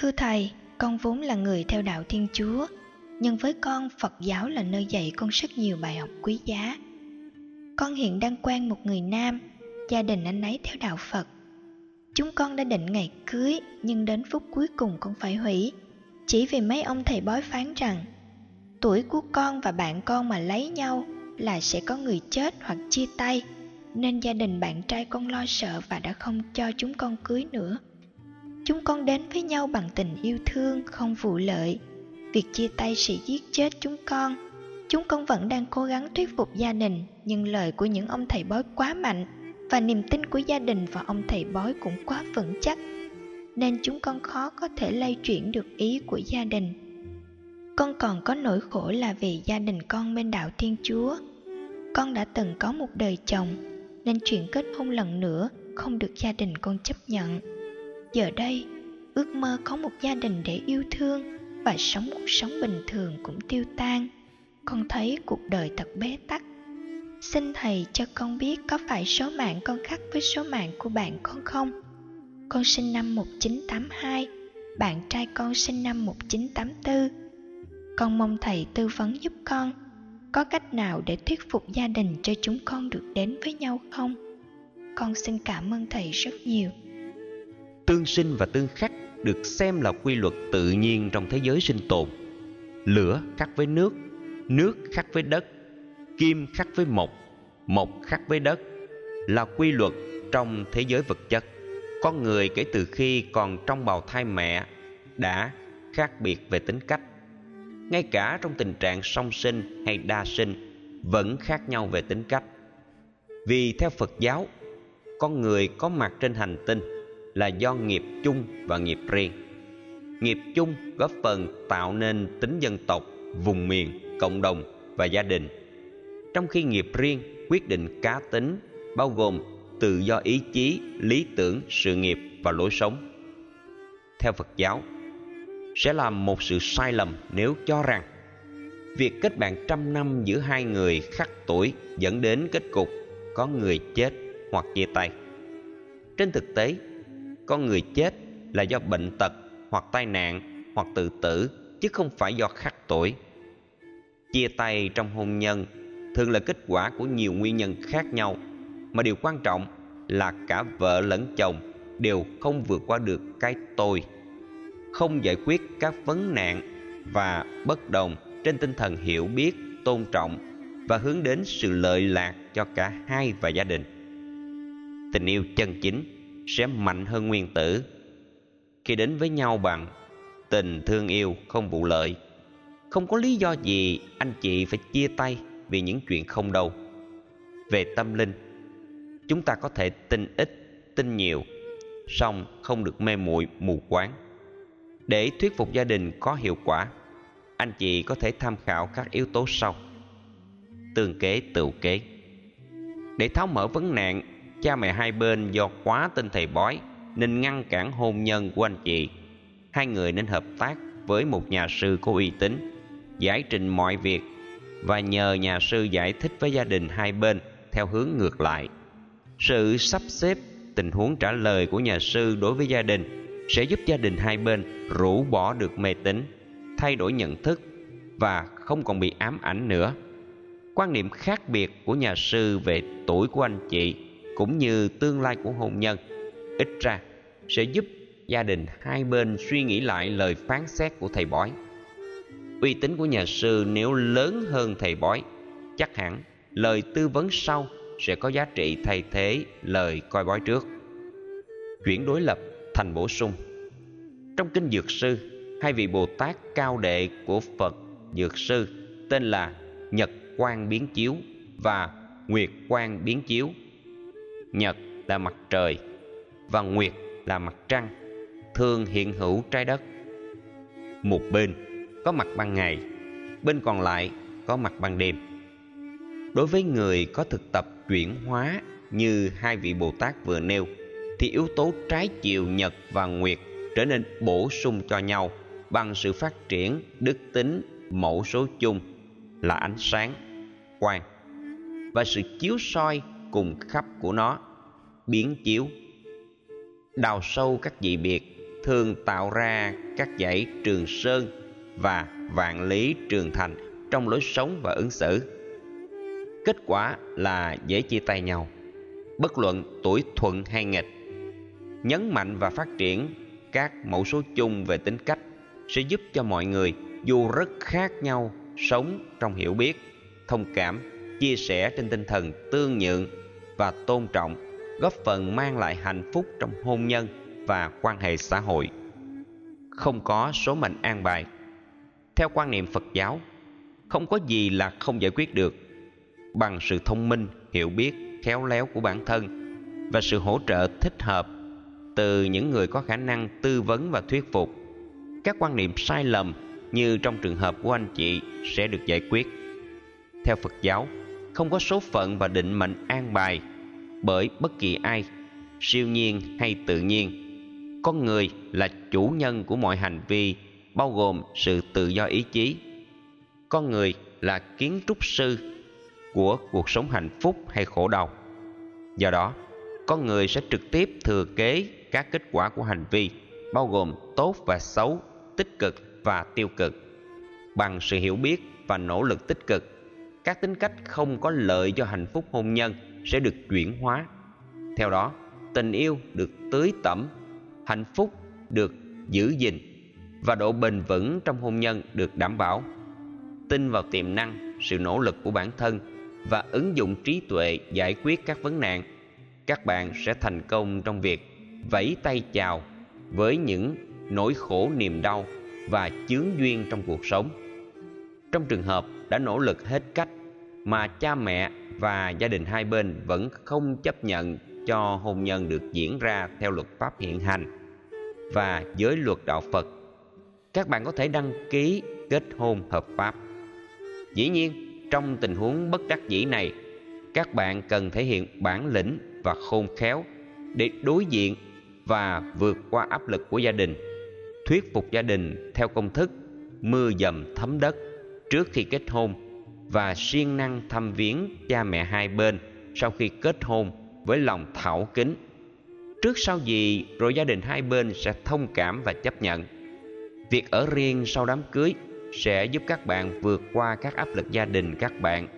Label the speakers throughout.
Speaker 1: Thưa Thầy, con vốn là người theo đạo Thiên Chúa, nhưng với con Phật giáo là nơi dạy con rất nhiều bài học quý giá. Con hiện đang quen một người nam, gia đình anh ấy theo đạo Phật. Chúng con đã định ngày cưới, nhưng đến phút cuối cùng con phải hủy, chỉ vì mấy ông thầy bói phán rằng tuổi của con và bạn con mà lấy nhau là sẽ có người chết hoặc chia tay nên gia đình bạn trai con lo sợ và đã không cho chúng con cưới nữa chúng con đến với nhau bằng tình yêu thương, không vụ lợi. Việc chia tay sẽ giết chết chúng con. Chúng con vẫn đang cố gắng thuyết phục gia đình, nhưng lời của những ông thầy bói quá mạnh và niềm tin của gia đình và ông thầy bói cũng quá vững chắc, nên chúng con khó có thể lay chuyển được ý của gia đình. Con còn có nỗi khổ là vì gia đình con bên đạo thiên chúa. Con đã từng có một đời chồng, nên chuyện kết hôn lần nữa không được gia đình con chấp nhận giờ đây, ước mơ có một gia đình để yêu thương và sống cuộc sống bình thường cũng tiêu tan. Con thấy cuộc đời thật bế tắc. Xin thầy cho con biết có phải số mạng con khác với số mạng của bạn con không? Con sinh năm 1982 bạn trai con sinh năm 1984 con mong thầy tư vấn giúp con. Có cách nào để thuyết phục gia đình cho chúng con được đến với nhau không? Con xin cảm ơn thầy rất nhiều
Speaker 2: tương sinh và tương khắc được xem là quy luật tự nhiên trong thế giới sinh tồn. Lửa khắc với nước nước khắc với đất, kim khắc với mộc mộc khắc với đất là quy luật trong thế giới vật chất. Con người kể từ khi còn trong bào thai mẹ đã khác biệt về tính cách. Ngay cả trong tình trạng song sinh hay đa sinh vẫn khác nhau về tính cách. Vì theo phật giáo, con người có mặt trên hành tinh là do nghiệp chung và nghiệp riêng. Nghiệp chung góp phần tạo nên tính dân tộc, vùng miền, cộng đồng và gia đình. Trong khi nghiệp riêng quyết định cá tính, bao gồm tự do ý chí, lý tưởng, sự nghiệp và lối sống. Theo phật giáo, sẽ là một sự sai lầm nếu cho rằng việc kết bạn trăm năm giữa hai người khắc tuổi dẫn đến kết cục có người chết hoặc chia tay. Trên thực tế con người chết là do bệnh tật hoặc tai nạn hoặc tự tử, chứ không phải do khắc tuổi chia tay trong hôn nhân thường là kết quả của nhiều nguyên nhân khác nhau, mà điều quan trọng là cả vợ lẫn chồng đều không vượt qua được cái tôi. Không giải quyết các vấn nạn và bất đồng trên tinh thần hiểu biết, tôn trọng và hướng đến sự lợi lạc cho cả hai và gia đình. Tình yêu chân chính sẽ mạnh hơn nguyên tử. Khi đến với nhau bằng, tình thương yêu không vụ lợi. Không có lý do gì anh chị phải chia tay vì những chuyện không đâu. Về tâm linh, chúng ta có thể tin ít tin nhiều, song không được mê muội, mù quáng. Để thuyết phục gia đình có hiệu quả, anh chị có thể tham khảo các yếu tố sau. Tương kế tự kế. Để tháo mở vấn nạn cha mẹ hai bên do quá tin thầy bói, nên ngăn cản hôn nhân của anh chị. Hai người nên hợp tác với một nhà sư có uy tín, giải trình mọi việc và nhờ nhà sư giải thích với gia đình hai bên theo hướng ngược lại. Sự sắp xếp tình huống trả lời của nhà sư đối với gia đình sẽ giúp gia đình hai bên rũ bỏ được mê tín, thay đổi nhận thức và không còn bị ám ảnh nữa. Quan niệm khác biệt của nhà sư về tuổi của anh chị cũng như tương lai của hôn nhân, ít ra sẽ giúp gia đình hai bên suy nghĩ lại lời phán xét của thầy bói. Uy tín của nhà sư nếu lớn hơn thầy bói, chắc hẳn lời tư vấn sau sẽ có giá trị thay thế lời coi bói trước. Chuyển đối lập thành bổ sung. Trong kinh dược sư, hai vị bồ tát cao đệ của phật dược sư tên là nhật quang biến chiếu và nguyệt quang biến chiếu nhật là mặt trời và nguyệt là mặt trăng, thường hiện hữu trái đất. Một bên có mặt ban ngày, bên còn lại có mặt ban đêm. Đối với người có thực tập chuyển hóa như hai vị bồ tát vừa nêu, thì yếu tố trái chiều nhật và nguyệt trở nên bổ sung cho nhau bằng sự phát triển đức tính mẫu số chung là ánh sáng, quang và sự chiếu soi cùng khắp của nó. Biến chiếu. Đào sâu các dị biệt, thường tạo ra các dãy trường sơn và vạn lý trường thành trong lối sống và ứng xử. Kết quả là dễ chia tay nhau. Bất luận tuổi thuận hay nghịch, nhấn mạnh và phát triển các mẫu số chung về tính cách sẽ giúp cho mọi người, dù rất khác nhau, sống trong hiểu biết, thông cảm, chia sẻ trên tinh thần tương nhượng và tôn trọng, góp phần mang lại hạnh phúc trong hôn nhân và quan hệ xã hội. Không có số mệnh an bài. Theo quan niệm phật giáo, không có gì là không giải quyết được bằng sự thông minh, hiểu biết, khéo léo của bản thân và sự hỗ trợ thích hợp từ những người có khả năng tư vấn và thuyết phục. Các quan niệm sai lầm như trong trường hợp của anh chị sẽ được giải quyết. Theo phật giáo không có số phận và định mệnh an bài bởi bất kỳ ai, siêu nhiên hay tự nhiên. Con người là chủ nhân của mọi hành vi, bao gồm sự tự do ý chí. Con người là kiến trúc sư của cuộc sống hạnh phúc hay khổ đau. Do đó, con người sẽ trực tiếp thừa kế các kết quả của hành vi, bao gồm tốt và xấu, tích cực và tiêu cực, bằng sự hiểu biết và nỗ lực tích cực các tính cách không có lợi cho hạnh phúc hôn nhân sẽ được chuyển hóa. Theo đó, tình yêu được tưới tẩm, hạnh phúc được giữ gìn và độ bền vững trong hôn nhân được đảm bảo. Tin vào tiềm năng, sự nỗ lực của bản thân và ứng dụng trí tuệ giải quyết các vấn nạn, các bạn sẽ thành công trong việc vẫy tay chào với những nỗi khổ niềm đau và chướng duyên trong cuộc sống. Trong trường hợp đã nỗ lực hết cách mà cha mẹ và gia đình hai bên vẫn không chấp nhận cho hôn nhân được diễn ra theo luật pháp hiện hành và giới luật đạo Phật. Các bạn có thể đăng ký kết hôn hợp pháp. Dĩ nhiên, trong tình huống bất đắc dĩ này, các bạn cần thể hiện bản lĩnh và khôn khéo để đối diện và vượt qua áp lực của gia đình, thuyết phục gia đình theo công thức mưa dầm thấm đất trước khi kết hôn và siêng năng thăm viếng cha mẹ hai bên sau khi kết hôn với lòng thảo kính. Trước sau gì, rồi gia đình hai bên sẽ thông cảm và chấp nhận. Việc ở riêng sau đám cưới sẽ giúp các bạn vượt qua các áp lực gia đình các bạn.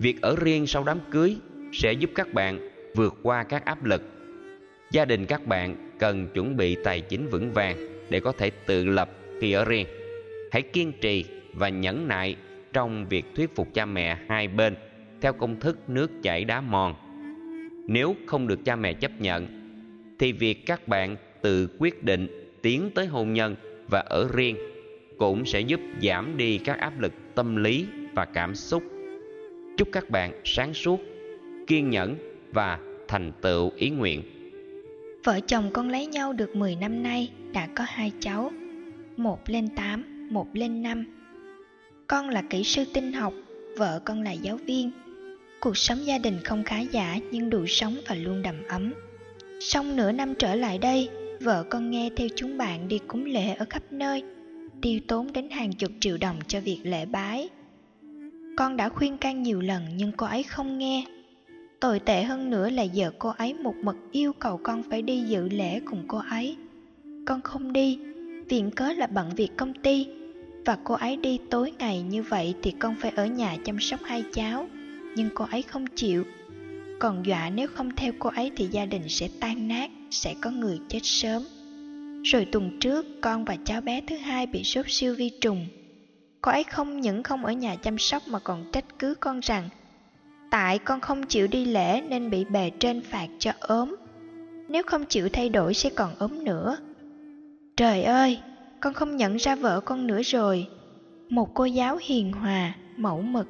Speaker 2: Việc ở riêng sau đám cưới sẽ giúp các bạn vượt qua các áp lực. Gia đình các bạn cần chuẩn bị tài chính vững vàng để có thể tự lập khi ở riêng. Hãy kiên trì và nhẫn nại trong việc thuyết phục cha mẹ hai bên theo công thức nước chảy đá mòn. Nếu không được cha mẹ chấp nhận thì việc các bạn tự quyết định tiến tới hôn nhân và ở riêng cũng sẽ giúp giảm đi các áp lực tâm lý và cảm xúc. Chúc các bạn sáng suốt kiên nhẫn và thành tựu ý nguyện.
Speaker 1: Vợ chồng con lấy nhau được 10 năm nay đã có hai cháu, một lên 8, một lên 5. Con là kỹ sư tinh học, vợ con là giáo viên. Cuộc sống gia đình không khá giả nhưng đủ sống và luôn đầm ấm. Xong nửa năm trở lại đây, vợ con nghe theo chúng bạn đi cúng lễ ở khắp nơi, tiêu tốn đến hàng chục triệu đồng cho việc lễ bái. Con đã khuyên can nhiều lần nhưng cô ấy không nghe. Tồi tệ hơn nữa là giờ cô ấy một mực yêu cầu con phải đi dự lễ cùng cô ấy. Con không đi, viện cớ là bận việc công ty, và cô ấy đi tối ngày như vậy thì con phải ở nhà chăm sóc hai cháu. Nhưng cô ấy không chịu, còn dọa nếu không theo cô ấy thì gia đình sẽ tan nát, sẽ có người chết sớm. Rồi tuần trước, con và cháu bé thứ hai bị sốt siêu vi trùng. Cô ấy không những không ở nhà chăm sóc mà còn trách cứ con rằng Tại con không chịu đi lễ nên bị bề trên phạt cho ốm. Nếu không chịu thay đổi sẽ còn ốm nữa. Trời ơi, con không nhận ra vợ con nữa rồi. Một cô giáo hiền hòa, mẫu mực,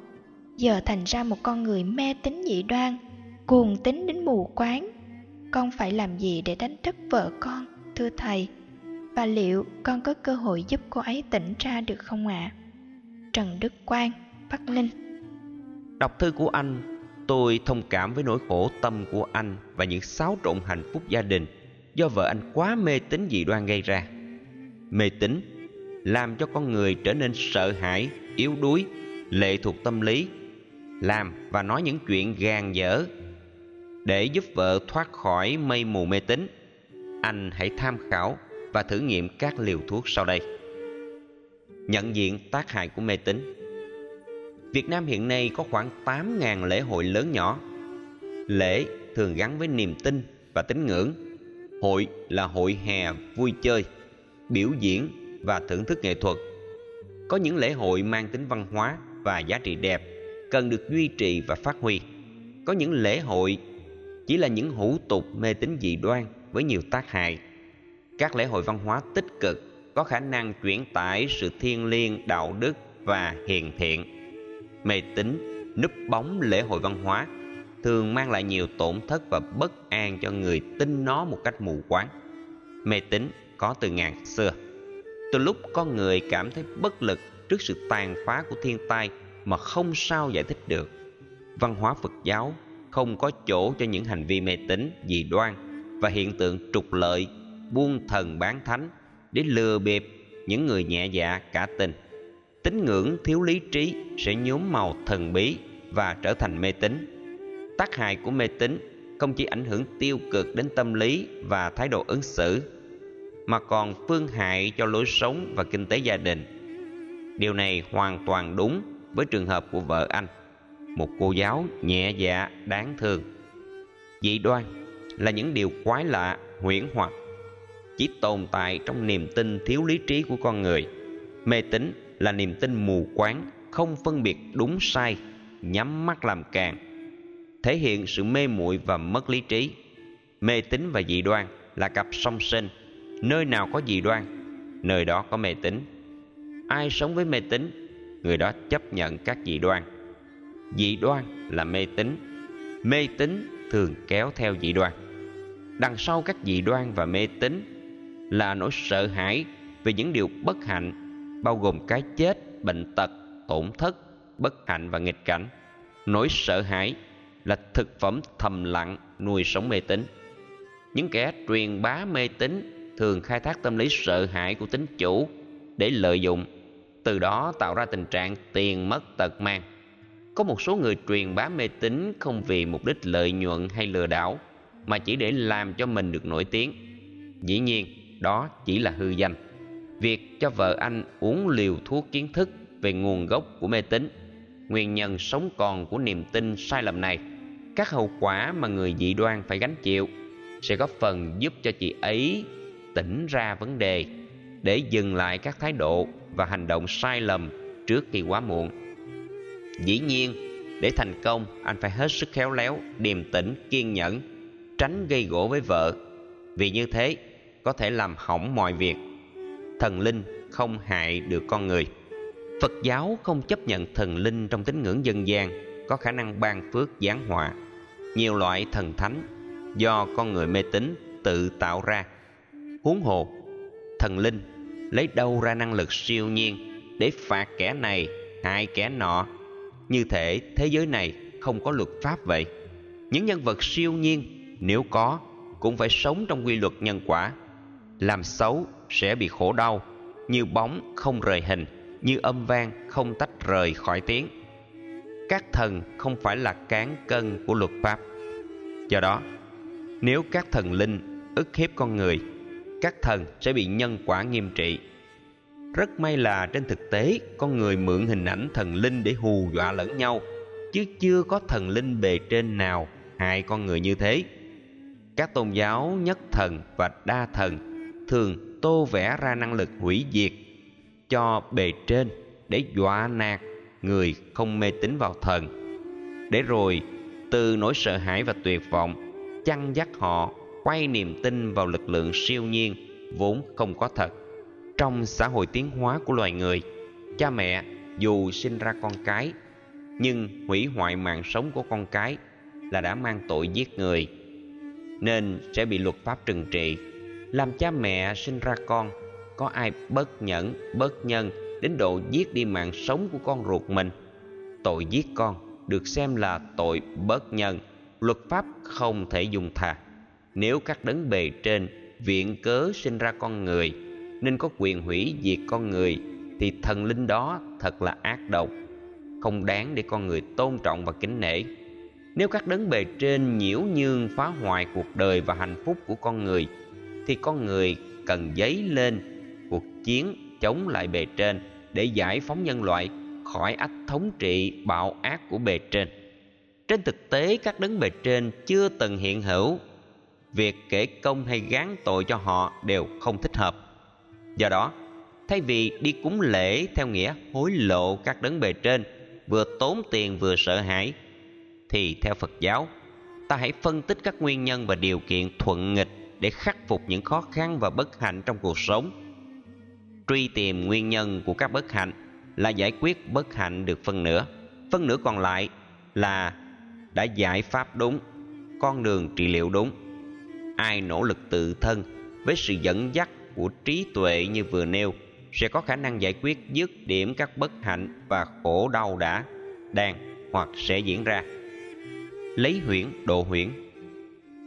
Speaker 1: giờ thành ra một con người mê tín dị đoan, cuồng tính đến mù quáng. Con phải làm gì để đánh thức vợ con, thưa thầy? Và liệu con có cơ hội giúp cô ấy tỉnh ra được không ạ? À? Trần Đức Quang, Bắc Ninh
Speaker 2: Đọc thư của anh, tôi thông cảm với nỗi khổ tâm của anh và những xáo trộn hạnh phúc gia đình do vợ anh quá mê tín dị đoan gây ra. Mê tín làm cho con người trở nên sợ hãi, yếu đuối, lệ thuộc tâm lý, làm và nói những chuyện gàn dở để giúp vợ thoát khỏi mây mù mê tín anh hãy tham khảo và thử nghiệm các liều thuốc sau đây. Nhận diện tác hại của mê tín Việt Nam hiện nay có khoảng 8.000 lễ hội lớn nhỏ. Lễ thường gắn với niềm tin và tín ngưỡng. Hội là hội hè vui chơi, biểu diễn và thưởng thức nghệ thuật. Có những lễ hội mang tính văn hóa và giá trị đẹp cần được duy trì và phát huy. Có những lễ hội chỉ là những hủ tục mê tín dị đoan với nhiều tác hại. Các lễ hội văn hóa tích cực có khả năng chuyển tải sự thiêng liêng, đạo đức và hiền thiện. Mê tín núp bóng lễ hội văn hóa thường mang lại nhiều tổn thất và bất an cho người tin nó một cách mù quáng. Mê tín có từ ngàn xưa. Từ lúc con người cảm thấy bất lực trước sự tàn phá của thiên tai mà không sao giải thích được. Văn hóa Phật giáo không có chỗ cho những hành vi mê tín, dị đoan và hiện tượng trục lợi, buôn thần bán thánh để lừa bịp những người nhẹ dạ cả tin Tín ngưỡng thiếu lý trí sẽ nhuốm màu thần bí và trở thành mê tín. Tác hại của mê tín không chỉ ảnh hưởng tiêu cực đến tâm lý và thái độ ứng xử mà còn phương hại cho lối sống và kinh tế gia đình. Điều này hoàn toàn đúng với trường hợp của vợ anh, một cô giáo nhẹ dạ đáng thương. Dị đoan là những điều quái lạ, huyễn hoặc chỉ tồn tại trong niềm tin thiếu lý trí của con người. Mê tín là niềm tin mù quáng, không phân biệt đúng sai, nhắm mắt làm càng, thể hiện sự mê muội và mất lý trí. Mê tín và dị đoan là cặp song sinh, nơi nào có dị đoan, nơi đó có mê tín. Ai sống với mê tín, người đó chấp nhận các dị đoan. Dị đoan là mê tín, mê tín thường kéo theo dị đoan. Đằng sau các dị đoan và mê tín là nỗi sợ hãi về những điều bất hạnh bao gồm cái chết, bệnh tật, tổn thất, bất hạnh và nghịch cảnh. Nỗi sợ hãi là thực phẩm thầm lặng nuôi sống mê tín. Những kẻ truyền bá mê tín thường khai thác tâm lý sợ hãi của tính chủ để lợi dụng, từ đó tạo ra tình trạng tiền mất tật mang. Có một số người truyền bá mê tín không vì mục đích lợi nhuận hay lừa đảo, mà chỉ để làm cho mình được nổi tiếng. Dĩ nhiên, đó chỉ là hư danh. Việc cho vợ anh uống liều thuốc kiến thức về nguồn gốc của mê tín, nguyên nhân sống còn của niềm tin sai lầm này, các hậu quả mà người dị đoan phải gánh chịu sẽ góp phần giúp cho chị ấy tỉnh ra vấn đề để dừng lại các thái độ và hành động sai lầm trước khi quá muộn. Dĩ nhiên, để thành công, anh phải hết sức khéo léo, điềm tĩnh, kiên nhẫn, tránh gây gỗ với vợ. Vì như thế, có thể làm hỏng mọi việc. Thần linh không hại được con người. Phật giáo không chấp nhận thần linh trong tín ngưỡng dân gian có khả năng ban phước giáng họa. Nhiều loại thần thánh do con người mê tín tự tạo ra. Huống hồ, thần linh lấy đâu ra năng lực siêu nhiên để phạt kẻ này, hại kẻ nọ. Như thể thế giới này không có luật pháp vậy. Những nhân vật siêu nhiên nếu có cũng phải sống trong quy luật nhân quả làm xấu sẽ bị khổ đau như bóng không rời hình như âm vang không tách rời khỏi tiếng các thần không phải là cán cân của luật pháp do đó nếu các thần linh ức hiếp con người các thần sẽ bị nhân quả nghiêm trị. Rất may là trên thực tế, con người mượn hình ảnh thần linh để hù dọa lẫn nhau, chứ chưa có thần linh bề trên nào hại con người như thế. Các tôn giáo nhất thần và đa thần thường tô vẽ ra năng lực hủy diệt cho bề trên để dọa nạt người không mê tín vào thần. Để rồi, từ nỗi sợ hãi và tuyệt vọng, chăn dắt họ quay niềm tin vào lực lượng siêu nhiên vốn không có thật. Trong xã hội tiến hóa của loài người, cha mẹ dù sinh ra con cái, nhưng hủy hoại mạng sống của con cái là đã mang tội giết người, nên sẽ bị luật pháp trừng trị. Làm cha mẹ sinh ra con, có ai bất nhẫn, bất nhân đến độ giết đi mạng sống của con ruột mình? Tội giết con được xem là tội bất nhân, luật pháp không thể dùng thà nếu các đấng bề trên viện cớ sinh ra con người nên có quyền hủy diệt con người thì thần linh đó thật là ác độc không đáng để con người tôn trọng và kính nể nếu các đấng bề trên nhiễu nhương phá hoại cuộc đời và hạnh phúc của con người thì con người cần dấy lên cuộc chiến chống lại bề trên để giải phóng nhân loại khỏi ách thống trị bạo ác của bề trên. Trên thực tế, các đấng bề trên chưa từng hiện hữu. Việc kể công hay gán tội cho họ đều không thích hợp. Do đó, thay vì đi cúng lễ theo nghĩa hối lộ các đấng bề trên, vừa tốn tiền vừa sợ hãi, thì theo Phật giáo, ta hãy phân tích các nguyên nhân và điều kiện thuận nghịch để khắc phục những khó khăn và bất hạnh trong cuộc sống. Truy tìm nguyên nhân của các bất hạnh là giải quyết bất hạnh được phân nửa. Phân nửa còn lại là đã giải pháp đúng, con đường trị liệu đúng. Ai nỗ lực tự thân với sự dẫn dắt của trí tuệ như vừa nêu sẽ có khả năng giải quyết dứt điểm các bất hạnh và khổ đau đã, đang hoặc sẽ diễn ra. Lấy huyễn độ huyễn.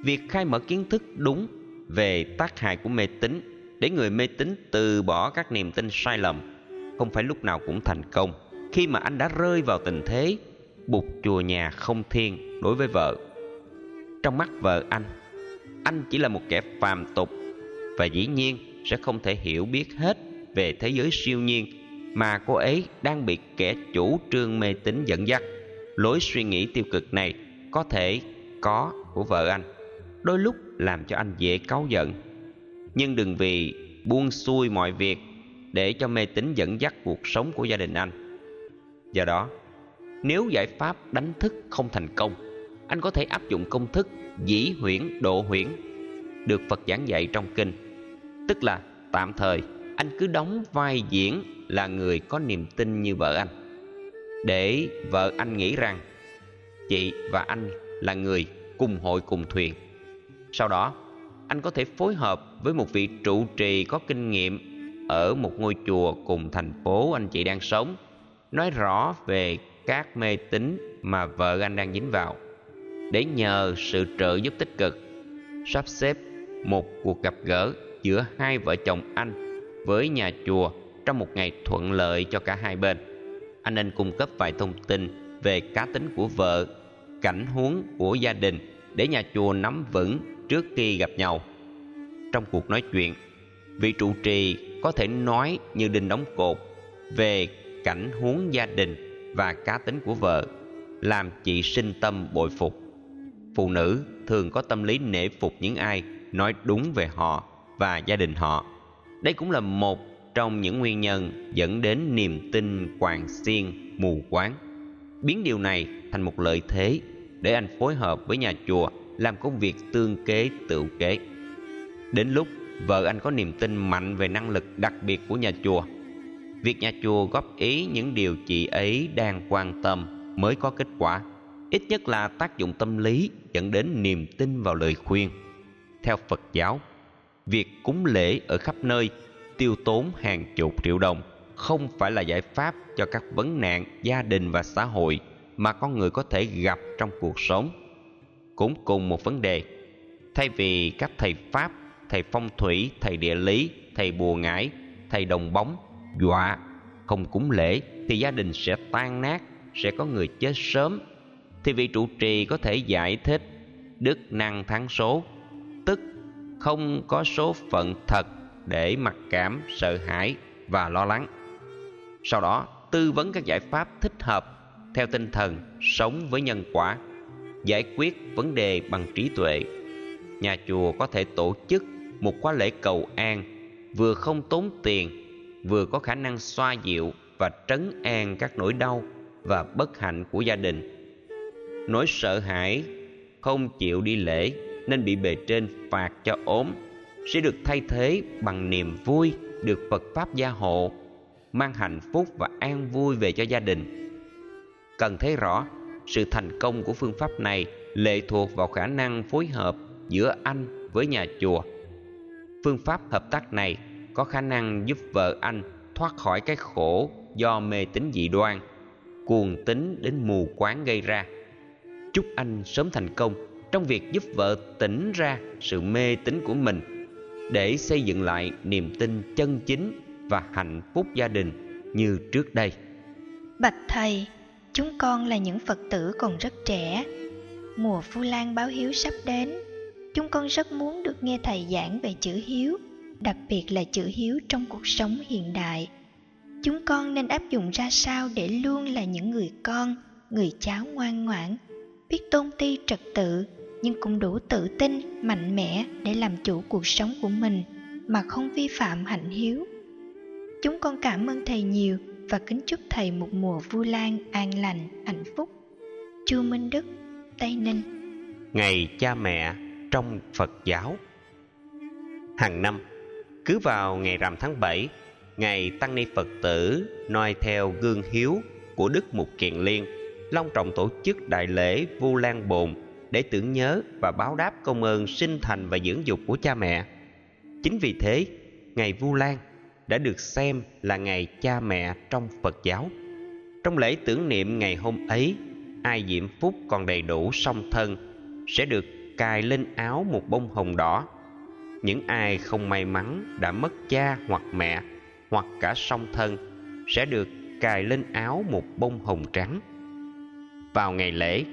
Speaker 2: Việc khai mở kiến thức đúng về tác hại của mê tín để người mê tín từ bỏ các niềm tin sai lầm không phải lúc nào cũng thành công. Khi mà anh đã rơi vào tình thế bục chùa nhà không thiên đối với vợ. Trong mắt vợ anh anh chỉ là một kẻ phàm tục, và dĩ nhiên sẽ không thể hiểu biết hết về thế giới siêu nhiên mà cô ấy đang bị kẻ chủ trương mê tín dẫn dắt. Lối suy nghĩ tiêu cực này có thể có của vợ anh, đôi lúc làm cho anh dễ cáu giận. Nhưng đừng vì buông xuôi mọi việc để cho mê tín dẫn dắt cuộc sống của gia đình anh. Do đó, nếu giải pháp đánh thức không thành công, anh có thể áp dụng công thức dĩ huyễn, độ huyễn, được phật giảng dạy trong kinh. Tức là tạm thời, anh cứ đóng vai diễn là người có niềm tin như vợ anh. Để vợ anh nghĩ rằng, chị và anh là người cùng hội cùng thuyền. Sau đó, anh có thể phối hợp với một vị trụ trì có kinh nghiệm ở một ngôi chùa cùng thành phố anh chị đang sống, nói rõ về các mê tín mà vợ anh đang dính vào để nhờ sự trợ giúp tích cực, sắp xếp một cuộc gặp gỡ giữa hai vợ chồng anh với nhà chùa trong một ngày thuận lợi cho cả hai bên. Anh nên cung cấp vài thông tin về cá tính của vợ, cảnh huống của gia đình để nhà chùa nắm vững trước khi gặp nhau. Trong cuộc nói chuyện, vị trụ trì có thể nói như đinh đóng cột về cảnh huống gia đình và cá tính của vợ, làm chị sinh tâm bội phục phụ nữ thường có tâm lý nể phục những ai nói đúng về họ và gia đình họ. Đây cũng là một trong những nguyên nhân dẫn đến niềm tin quàng xiên, mù quáng. Biến điều này thành một lợi thế để anh phối hợp với nhà chùa làm công việc tương kế tự kế. Đến lúc vợ anh có niềm tin mạnh về năng lực đặc biệt của nhà chùa, việc nhà chùa góp ý những điều chị ấy đang quan tâm mới có kết quả ít nhất là tác dụng tâm lý dẫn đến niềm tin vào lời khuyên. Theo phật giáo, việc cúng lễ ở khắp nơi tiêu tốn hàng chục triệu đồng không phải là giải pháp cho các vấn nạn gia đình và xã hội mà con người có thể gặp trong cuộc sống. Cũng cùng một vấn đề, thay vì các thầy pháp, thầy phong thủy, thầy địa lý, thầy bùa ngải, thầy đồng bóng dọa không cúng lễ thì gia đình sẽ tan nát, sẽ có người chết sớm thì vị trụ trì có thể giải thích đức năng thắng số. Tức không có số phận thật để mặc cảm sợ hãi và lo lắng. Sau đó, tư vấn các giải pháp thích hợp theo tinh thần sống với nhân quả, giải quyết vấn đề bằng trí tuệ. Nhà chùa có thể tổ chức một khóa lễ cầu an, vừa không tốn tiền, vừa có khả năng xoa dịu và trấn an các nỗi đau và bất hạnh của gia đình nỗi sợ hãi, không chịu đi lễ, nên bị bề trên phạt cho ốm, sẽ được thay thế bằng niềm vui được Phật Pháp gia hộ, mang hạnh phúc và an vui về cho gia đình. Cần thấy rõ, sự thành công của phương pháp này lệ thuộc vào khả năng phối hợp giữa anh với nhà chùa. Phương pháp hợp tác này có khả năng giúp vợ anh thoát khỏi cái khổ do mê tín dị đoan, cuồng tín đến mù quáng gây ra chúc anh sớm thành công trong việc giúp vợ tỉnh ra sự mê tín của mình, để xây dựng lại niềm tin chân chính và hạnh phúc gia đình như trước đây.
Speaker 1: Bạch thầy, chúng con là những phật tử còn rất trẻ. Mùa phu lan báo hiếu sắp đến, chúng con rất muốn được nghe thầy giảng về chữ hiếu, đặc biệt là chữ hiếu trong cuộc sống hiện đại. Chúng con nên áp dụng ra sao để luôn là những người con, người cháu ngoan ngoãn biết tôn ti trật tự, nhưng cũng đủ tự tin, mạnh mẽ để làm chủ cuộc sống của mình, mà không vi phạm hạnh hiếu. Chúng con cảm ơn thầy nhiều và kính chúc thầy một mùa vu lan, an lành, hạnh phúc. Chu minh đức, tây ninh.
Speaker 2: Ngày cha mẹ trong phật giáo. Hàng năm, cứ vào ngày rằm tháng 7 ngày tăng ni phật tử noi theo gương hiếu của đức mục kiền liên long trọng tổ chức đại lễ vu lan bồn để tưởng nhớ và báo đáp công ơn sinh thành và dưỡng dục của cha mẹ. Chính vì thế, ngày vu lan đã được xem là ngày cha mẹ trong phật giáo. Trong lễ tưởng niệm ngày hôm ấy, ai diễm phúc còn đầy đủ song thân sẽ được cài lên áo một bông hồng đỏ. Những ai không may mắn đã mất cha hoặc mẹ hoặc cả song thân sẽ được cài lên áo một bông hồng trắng vào ngày lễ,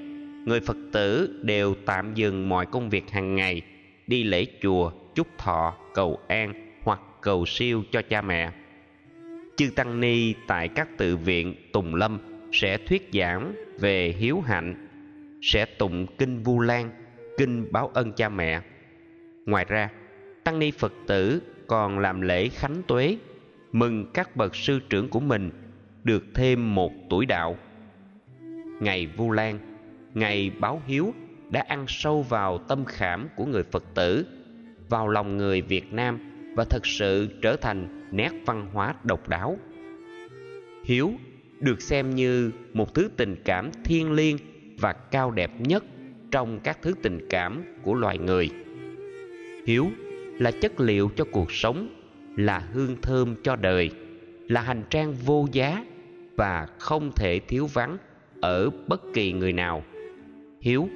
Speaker 2: người phật tử đều tạm dừng mọi công việc hàng ngày, đi lễ chùa, chúc thọ, cầu an hoặc cầu siêu cho cha mẹ. Chư tăng ni tại các tự viện tùng lâm sẽ thuyết giảng về hiếu hạnh, sẽ tụng kinh vu lan, kinh báo ân cha mẹ. Ngoài ra, tăng ni phật tử còn làm lễ khánh tuế, mừng các bậc sư trưởng của mình được thêm một tuổi đạo ngày vu lan, ngày báo hiếu đã ăn sâu vào tâm khảm của người phật tử, vào lòng người việt nam và thật sự trở thành nét văn hóa độc đáo. Hiếu được xem như một thứ tình cảm thiêng liêng và cao đẹp nhất trong các thứ tình cảm của loài người. Hiếu là chất liệu cho cuộc sống, là hương thơm cho đời, là hành trang vô giá và không thể thiếu vắng ở bất kỳ người nào. Hiếu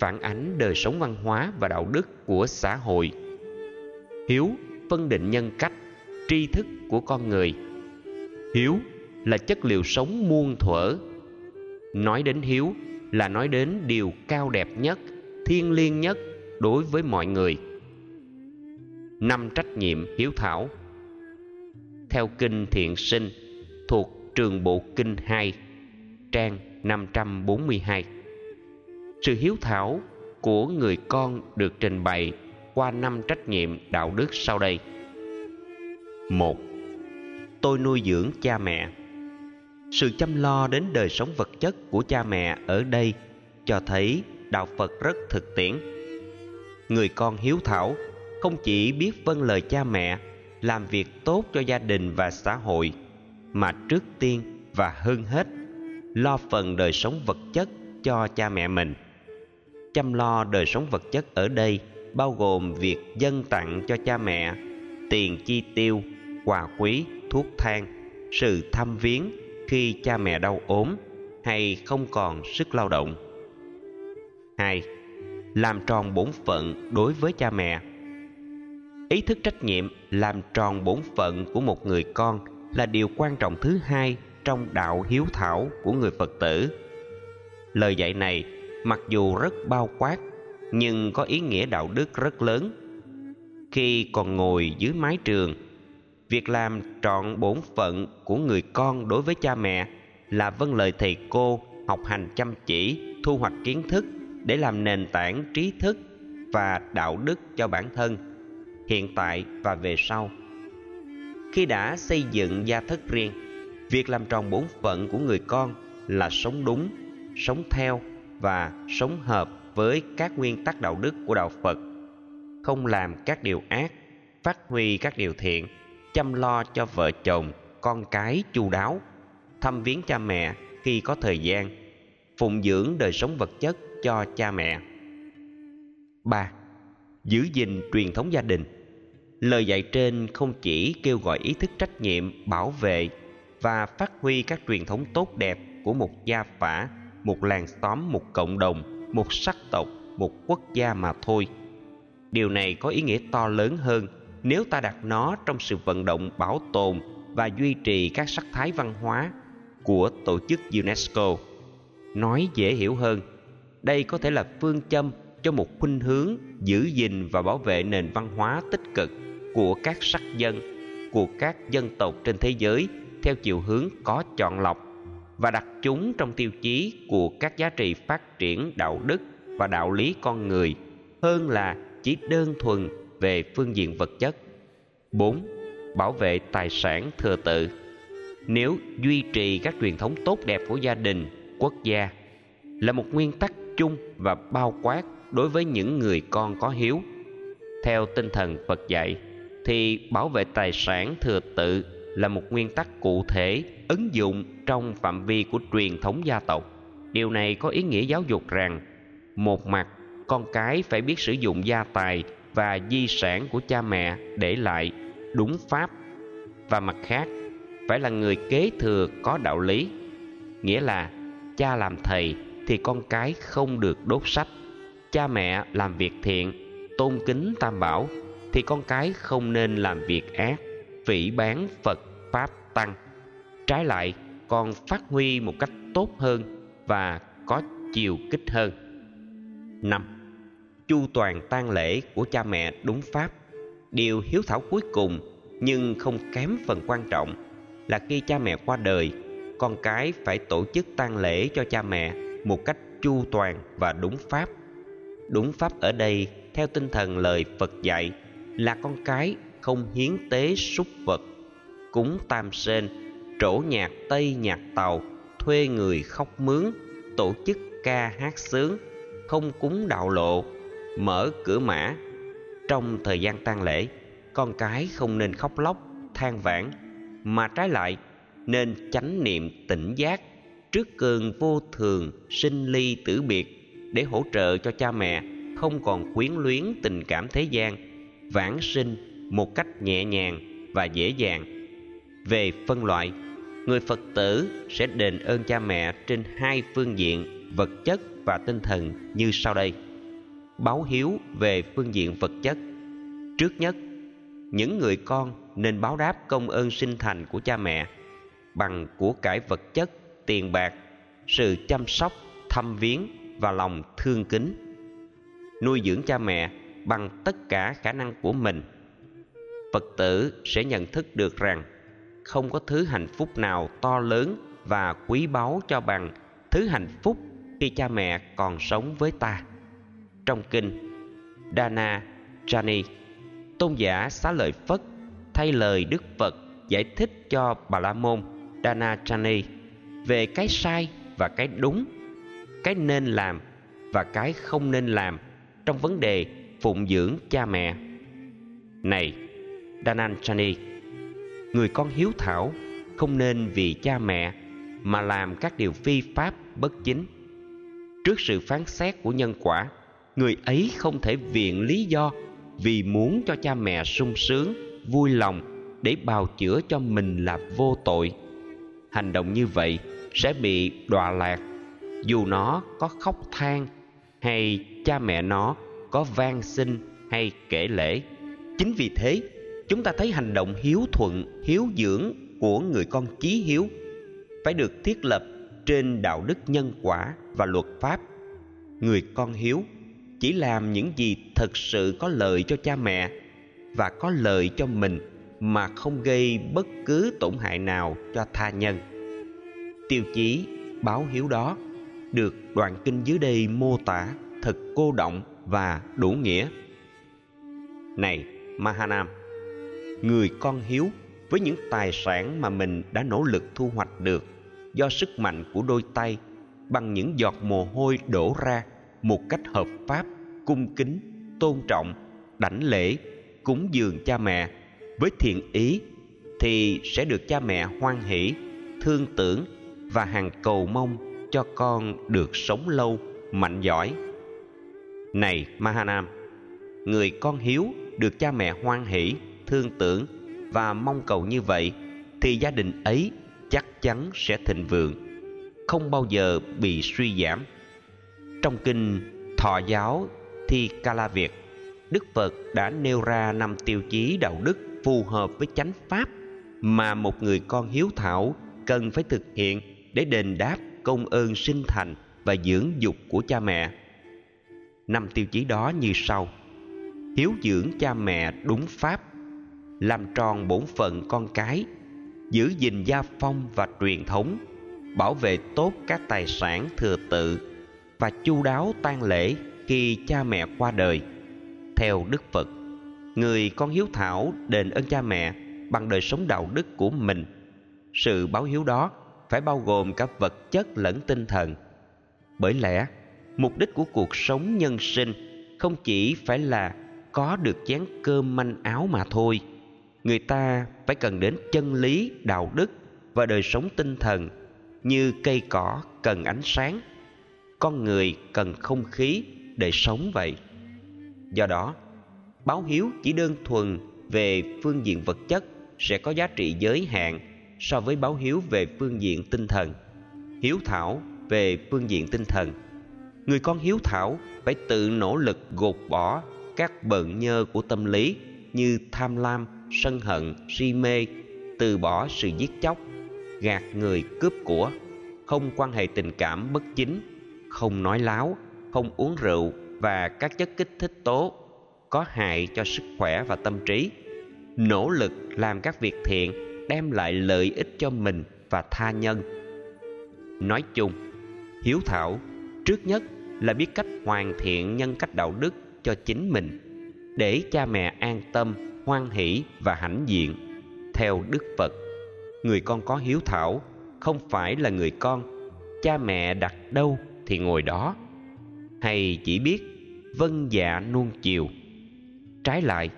Speaker 2: phản ánh đời sống văn hóa và đạo đức của xã hội. Hiếu phân định nhân cách, tri thức của con người. Hiếu là chất liệu sống muôn thuở. Nói đến hiếu là nói đến điều cao đẹp nhất, thiêng liêng nhất đối với mọi người. Năm trách nhiệm hiếu thảo. Theo kinh thiện sinh thuộc trường bộ kinh 2 trang 542 sự hiếu thảo của người con được trình bày qua năm trách nhiệm đạo đức sau đây. Một, tôi nuôi dưỡng cha mẹ. Sự chăm lo đến đời sống vật chất của cha mẹ ở đây cho thấy đạo phật rất thực tiễn. Người con hiếu thảo không chỉ biết vâng lời cha mẹ, làm việc tốt cho gia đình và xã hội, mà trước tiên và hơn hết lo phần đời sống vật chất cho cha mẹ mình. Chăm lo đời sống vật chất ở đây bao gồm việc dâng tặng cho cha mẹ, tiền chi tiêu, quà quý, thuốc thang, sự thăm viếng khi cha mẹ đau ốm hay không còn sức lao động. Hai, làm tròn bổn phận đối với cha mẹ. Ý thức trách nhiệm làm tròn bổn phận của một người con là điều quan trọng thứ hai trong đạo hiếu thảo của người phật tử. Lời dạy này mặc dù rất bao quát, nhưng có ý nghĩa đạo đức rất lớn. Khi còn ngồi dưới mái trường, việc làm trọn bổn phận của người con đối với cha mẹ là vâng lời thầy cô học hành chăm chỉ, thu hoạch kiến thức để làm nền tảng trí thức và đạo đức cho bản thân, hiện tại và về sau. Khi đã xây dựng gia thất riêng việc làm tròn bổn phận của người con là sống đúng, sống theo và sống hợp với các nguyên tắc đạo đức của đạo phật không làm các điều ác, phát huy các điều thiện, chăm lo cho vợ chồng, con cái chu đáo, thăm viếng cha mẹ khi có thời gian, phụng dưỡng đời sống vật chất cho cha mẹ 3. Giữ gìn truyền thống gia đình Lời dạy trên không chỉ kêu gọi ý thức trách nhiệm, bảo vệ và phát huy các truyền thống tốt đẹp của một gia phả, một làng xóm, một cộng đồng, một sắc tộc, một quốc gia mà thôi. Điều này có ý nghĩa to lớn hơn nếu ta đặt nó trong sự vận động bảo tồn và duy trì các sắc thái văn hóa của tổ chức UNESCO. Nói dễ hiểu hơn, đây có thể là phương châm cho một khuynh hướng giữ gìn và bảo vệ nền văn hóa tích cực của các sắc dân của các dân tộc trên thế giới theo chiều hướng có chọn lọc và đặt chúng trong tiêu chí của các giá trị phát triển đạo đức và đạo lý con người hơn là chỉ đơn thuần về phương diện vật chất. 4. Bảo vệ tài sản thừa tự. Nếu duy trì các truyền thống tốt đẹp của gia đình, quốc gia là một nguyên tắc chung và bao quát đối với những người con có hiếu. Theo tinh thần Phật dạy thì bảo vệ tài sản thừa tự là một nguyên tắc cụ thể ứng dụng trong phạm vi của truyền thống gia tộc. Điều này có ý nghĩa giáo dục rằng, một mặt, con cái phải biết sử dụng gia tài và di sản của cha mẹ để lại đúng pháp, và mặt khác, phải là người kế thừa có đạo lý nghĩa là, cha làm thầy thì con cái không được đốt sách, cha mẹ làm việc thiện, tôn kính tam bảo thì con cái không nên làm việc ác phỉ bán phật pháp tăng. Trái lại, còn phát huy một cách tốt hơn và có chiều kích hơn. Năm, chu toàn tang lễ của cha mẹ đúng pháp. Điều hiếu thảo cuối cùng, nhưng không kém phần quan trọng, là khi cha mẹ qua đời, con cái phải tổ chức tang lễ cho cha mẹ một cách chu toàn và đúng pháp. Đúng pháp ở đây, theo tinh thần lời phật dạy, là con cái không hiến tế súc vật, cúng tam sên trổ nhạc tây nhạc tàu, thuê người khóc mướn, tổ chức ca hát sướng, không cúng đạo lộ, mở cửa mã. Trong thời gian tang lễ, con cái không nên khóc lóc, than vãn, mà trái lại nên chánh niệm tỉnh giác trước cơn vô thường sinh ly tử biệt để hỗ trợ cho cha mẹ không còn quyến luyến tình cảm thế gian vãng sinh một cách nhẹ nhàng và dễ dàng. Về phân loại, người phật tử sẽ đền ơn cha mẹ trên hai phương diện, vật chất và tinh thần như sau đây. Báo hiếu về phương diện vật chất. Trước nhất, những người con nên báo đáp công ơn sinh thành của cha mẹ bằng của cải vật chất, tiền bạc, sự chăm sóc, thăm viếng và lòng thương kính. Nuôi dưỡng cha mẹ bằng tất cả khả năng của mình phật tử sẽ nhận thức được rằng không có thứ hạnh phúc nào to lớn và quý báu cho bằng thứ hạnh phúc khi cha mẹ còn sống với ta. Trong kinh Dana Jani, tôn giả xá lợi Phất thay lời Đức Phật giải thích cho Bà La Môn Dana Jani về cái sai và cái đúng, cái nên làm và cái không nên làm trong vấn đề phụng dưỡng cha mẹ. Này Dananchani người con hiếu thảo không nên vì cha mẹ mà làm các điều phi pháp bất chính. Trước sự phán xét của nhân quả, người ấy không thể viện lý do vì muốn cho cha mẹ sung sướng, vui lòng để bào chữa cho mình là vô tội. Hành động như vậy sẽ bị đọa lạc dù nó có khóc than hay cha mẹ nó có van xin hay kể lễ. Chính vì thế chúng ta thấy hành động hiếu thuận, hiếu dưỡng của người con chí hiếu phải được thiết lập trên đạo đức nhân quả và luật pháp. Người con hiếu chỉ làm những gì thật sự có lợi cho cha mẹ và có lợi cho mình mà không gây bất cứ tổn hại nào cho tha nhân. Tiêu chí báo hiếu đó được đoạn kinh dưới đây mô tả thật cô động và đủ nghĩa. Này, mahanam người con hiếu với những tài sản mà mình đã nỗ lực thu hoạch được do sức mạnh của đôi tay bằng những giọt mồ hôi đổ ra một cách hợp pháp, cung kính, tôn trọng, đảnh lễ, cúng dường cha mẹ. Với thiện ý thì sẽ được cha mẹ hoan hỷ, thương tưởng và hàng cầu mong cho con được sống lâu, mạnh giỏi. Này mahanam, người con hiếu được cha mẹ hoan hỷ thương tưởng và mong cầu như vậy thì gia đình ấy chắc chắn sẽ thịnh vượng không bao giờ bị suy giảm trong kinh thọ giáo thi Kala Việt, Đức Phật đã nêu ra năm tiêu chí đạo đức phù hợp với chánh pháp mà một người con hiếu thảo cần phải thực hiện để đền đáp công ơn sinh thành và dưỡng dục của cha mẹ. Năm tiêu chí đó như sau: Hiếu dưỡng cha mẹ đúng pháp, làm tròn bổn phận con cái, giữ gìn gia phong và truyền thống, bảo vệ tốt các tài sản thừa tự và chu đáo tang lễ khi cha mẹ qua đời. Theo đức phật, người con hiếu thảo đền ơn cha mẹ bằng đời sống đạo đức của mình, sự báo hiếu đó phải bao gồm cả vật chất lẫn tinh thần. Bởi lẽ, mục đích của cuộc sống nhân sinh không chỉ phải là có được chén cơm manh áo mà thôi người ta phải cần đến chân lý, đạo đức và đời sống tinh thần như cây cỏ cần ánh sáng. Con người cần không khí để sống vậy. Do đó, báo hiếu chỉ đơn thuần về phương diện vật chất sẽ có giá trị giới hạn so với báo hiếu về phương diện tinh thần. Hiếu thảo về phương diện tinh thần. Người con hiếu thảo phải tự nỗ lực gột bỏ các bận nhơ của tâm lý như tham lam sân hận, si mê, từ bỏ sự giết chóc, gạt người cướp của, không quan hệ tình cảm bất chính, không nói láo, không uống rượu và các chất kích thích tố có hại cho sức khỏe và tâm trí. Nỗ lực làm các việc thiện đem lại lợi ích cho mình và tha nhân. Nói chung, hiếu thảo trước nhất là biết cách hoàn thiện nhân cách đạo đức cho chính mình, để cha mẹ an tâm hoan hỷ và hãnh diện. Theo đức phật, người con có hiếu thảo, không phải là người con. Cha mẹ đặt đâu thì ngồi đó. Hay chỉ biết vâng dạ nuông chiều. Trái lại,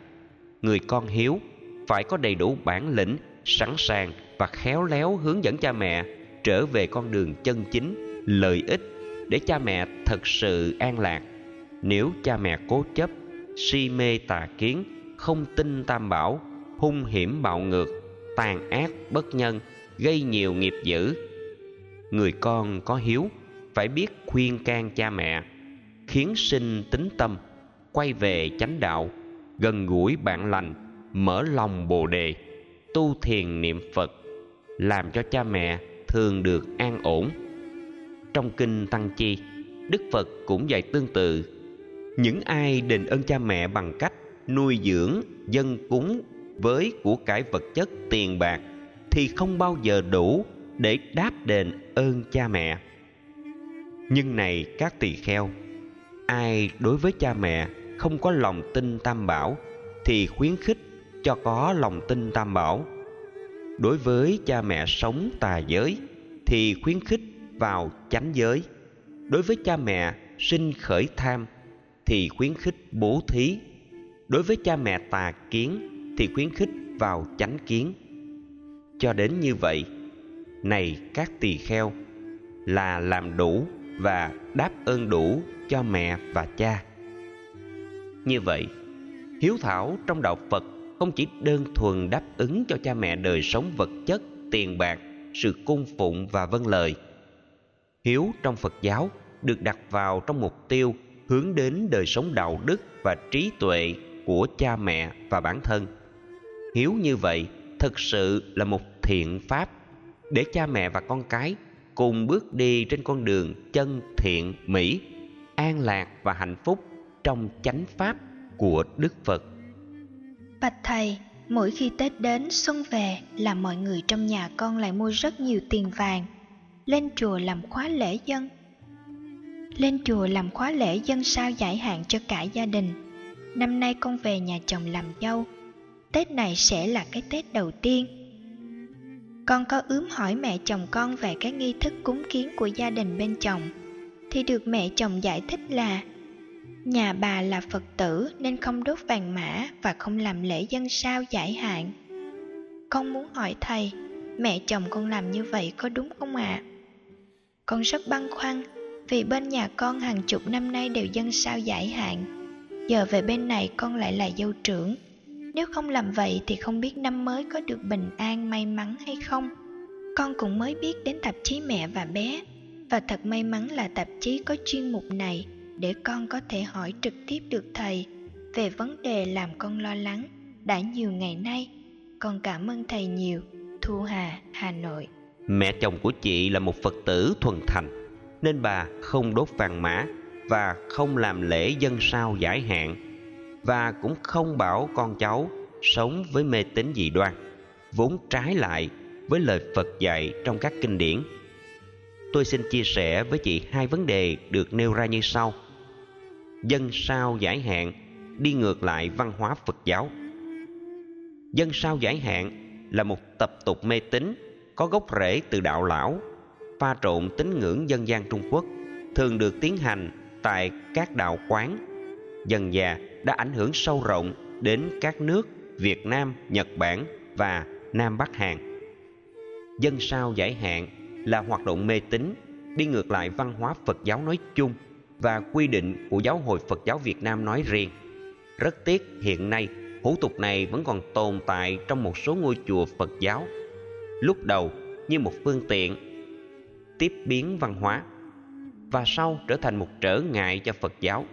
Speaker 2: người con hiếu phải có đầy đủ bản lĩnh, sẵn sàng và khéo léo hướng dẫn cha mẹ trở về con đường chân chính, lợi ích để cha mẹ thật sự an lạc. Nếu cha mẹ cố chấp, si mê tà kiến không tin tam bảo, hung hiểm bạo ngược, tàn ác bất nhân, gây nhiều nghiệp dữ. Người con có hiếu, phải biết khuyên can cha mẹ, khiến sinh tính tâm, quay về chánh đạo, gần gũi bạn lành, mở lòng bồ đề, tu thiền niệm phật, làm cho cha mẹ thường được an ổn. Trong kinh tăng chi, đức phật cũng dạy tương tự, những ai đền ơn cha mẹ bằng cách nuôi dưỡng dân cúng với của cải vật chất tiền bạc thì không bao giờ đủ để đáp đền ơn cha mẹ. Nhưng này các tỳ kheo, ai đối với cha mẹ không có lòng tin tam bảo thì khuyến khích cho có lòng tin tam bảo. Đối với cha mẹ sống tà giới thì khuyến khích vào chánh giới. Đối với cha mẹ sinh khởi tham thì khuyến khích bố thí đối với cha mẹ tà kiến thì khuyến khích vào chánh kiến. Cho đến như vậy, này các tỳ kheo, là làm đủ và đáp ơn đủ cho mẹ và cha. Như vậy, hiếu thảo trong đạo phật không chỉ đơn thuần đáp ứng cho cha mẹ đời sống vật chất, tiền bạc, sự cung phụng và vâng lời. Hiếu trong phật giáo được đặt vào trong mục tiêu hướng đến đời sống đạo đức và trí tuệ của cha mẹ và bản thân. Hiếu như vậy thực sự là một thiện pháp để cha mẹ và con cái cùng bước đi trên con đường chân thiện, mỹ, an lạc và hạnh phúc trong chánh pháp của đức phật.
Speaker 1: Bạch thầy, mỗi khi tết đến, xuân về là mọi người trong nhà con lại mua rất nhiều tiền vàng, lên chùa làm khóa lễ dân. Lên chùa làm khóa lễ dân sao giải hạn cho cả gia đình năm nay con về nhà chồng làm dâu. Tết này sẽ là cái tết đầu tiên. Con có ướm hỏi mẹ chồng con về cái nghi thức cúng kiến của gia đình bên chồng, thì được mẹ chồng giải thích là, nhà bà là phật tử nên không đốt vàng mã và không làm lễ dân sao giải hạn. Con muốn hỏi thầy, mẹ chồng con làm như vậy có đúng không ạ? À? con rất băn khoăn vì bên nhà con hàng chục năm nay đều dân sao giải hạn giờ về bên này con lại là dâu trưởng. Nếu không làm vậy thì không biết năm mới có được bình an, may mắn hay không. Con cũng mới biết đến tạp chí mẹ và bé. Và thật may mắn là tạp chí có chuyên mục này để con có thể hỏi trực tiếp được thầy về vấn đề làm con lo lắng đã nhiều ngày nay. Con cảm ơn thầy nhiều. Thu hà hà nội.
Speaker 2: Mẹ chồng của chị là một phật tử thuần thành, nên bà không đốt vàng mã và không làm lễ dân sao giải hạn, và cũng không bảo con cháu sống với mê tín dị đoan, vốn trái lại với lời phật dạy trong các kinh điển. Tôi xin chia sẻ với chị hai vấn đề được nêu ra như sau. Dân sao giải hạn đi ngược lại văn hóa phật giáo. Dân sao giải hạn là một tập tục mê tín có gốc rễ từ đạo lão, pha trộn tín ngưỡng dân gian trung quốc, thường được tiến hành tại các đạo quán dần già đã ảnh hưởng sâu rộng đến các nước Việt Nam, Nhật Bản và Nam Bắc Hàn. Dân sao giải hạn là hoạt động mê tín đi ngược lại văn hóa Phật giáo nói chung và quy định của Giáo hội Phật giáo Việt Nam nói riêng. Rất tiếc hiện nay hủ tục này vẫn còn tồn tại trong một số ngôi chùa Phật giáo. Lúc đầu như một phương tiện tiếp biến văn hóa và sau trở thành một trở ngại cho Phật giáo,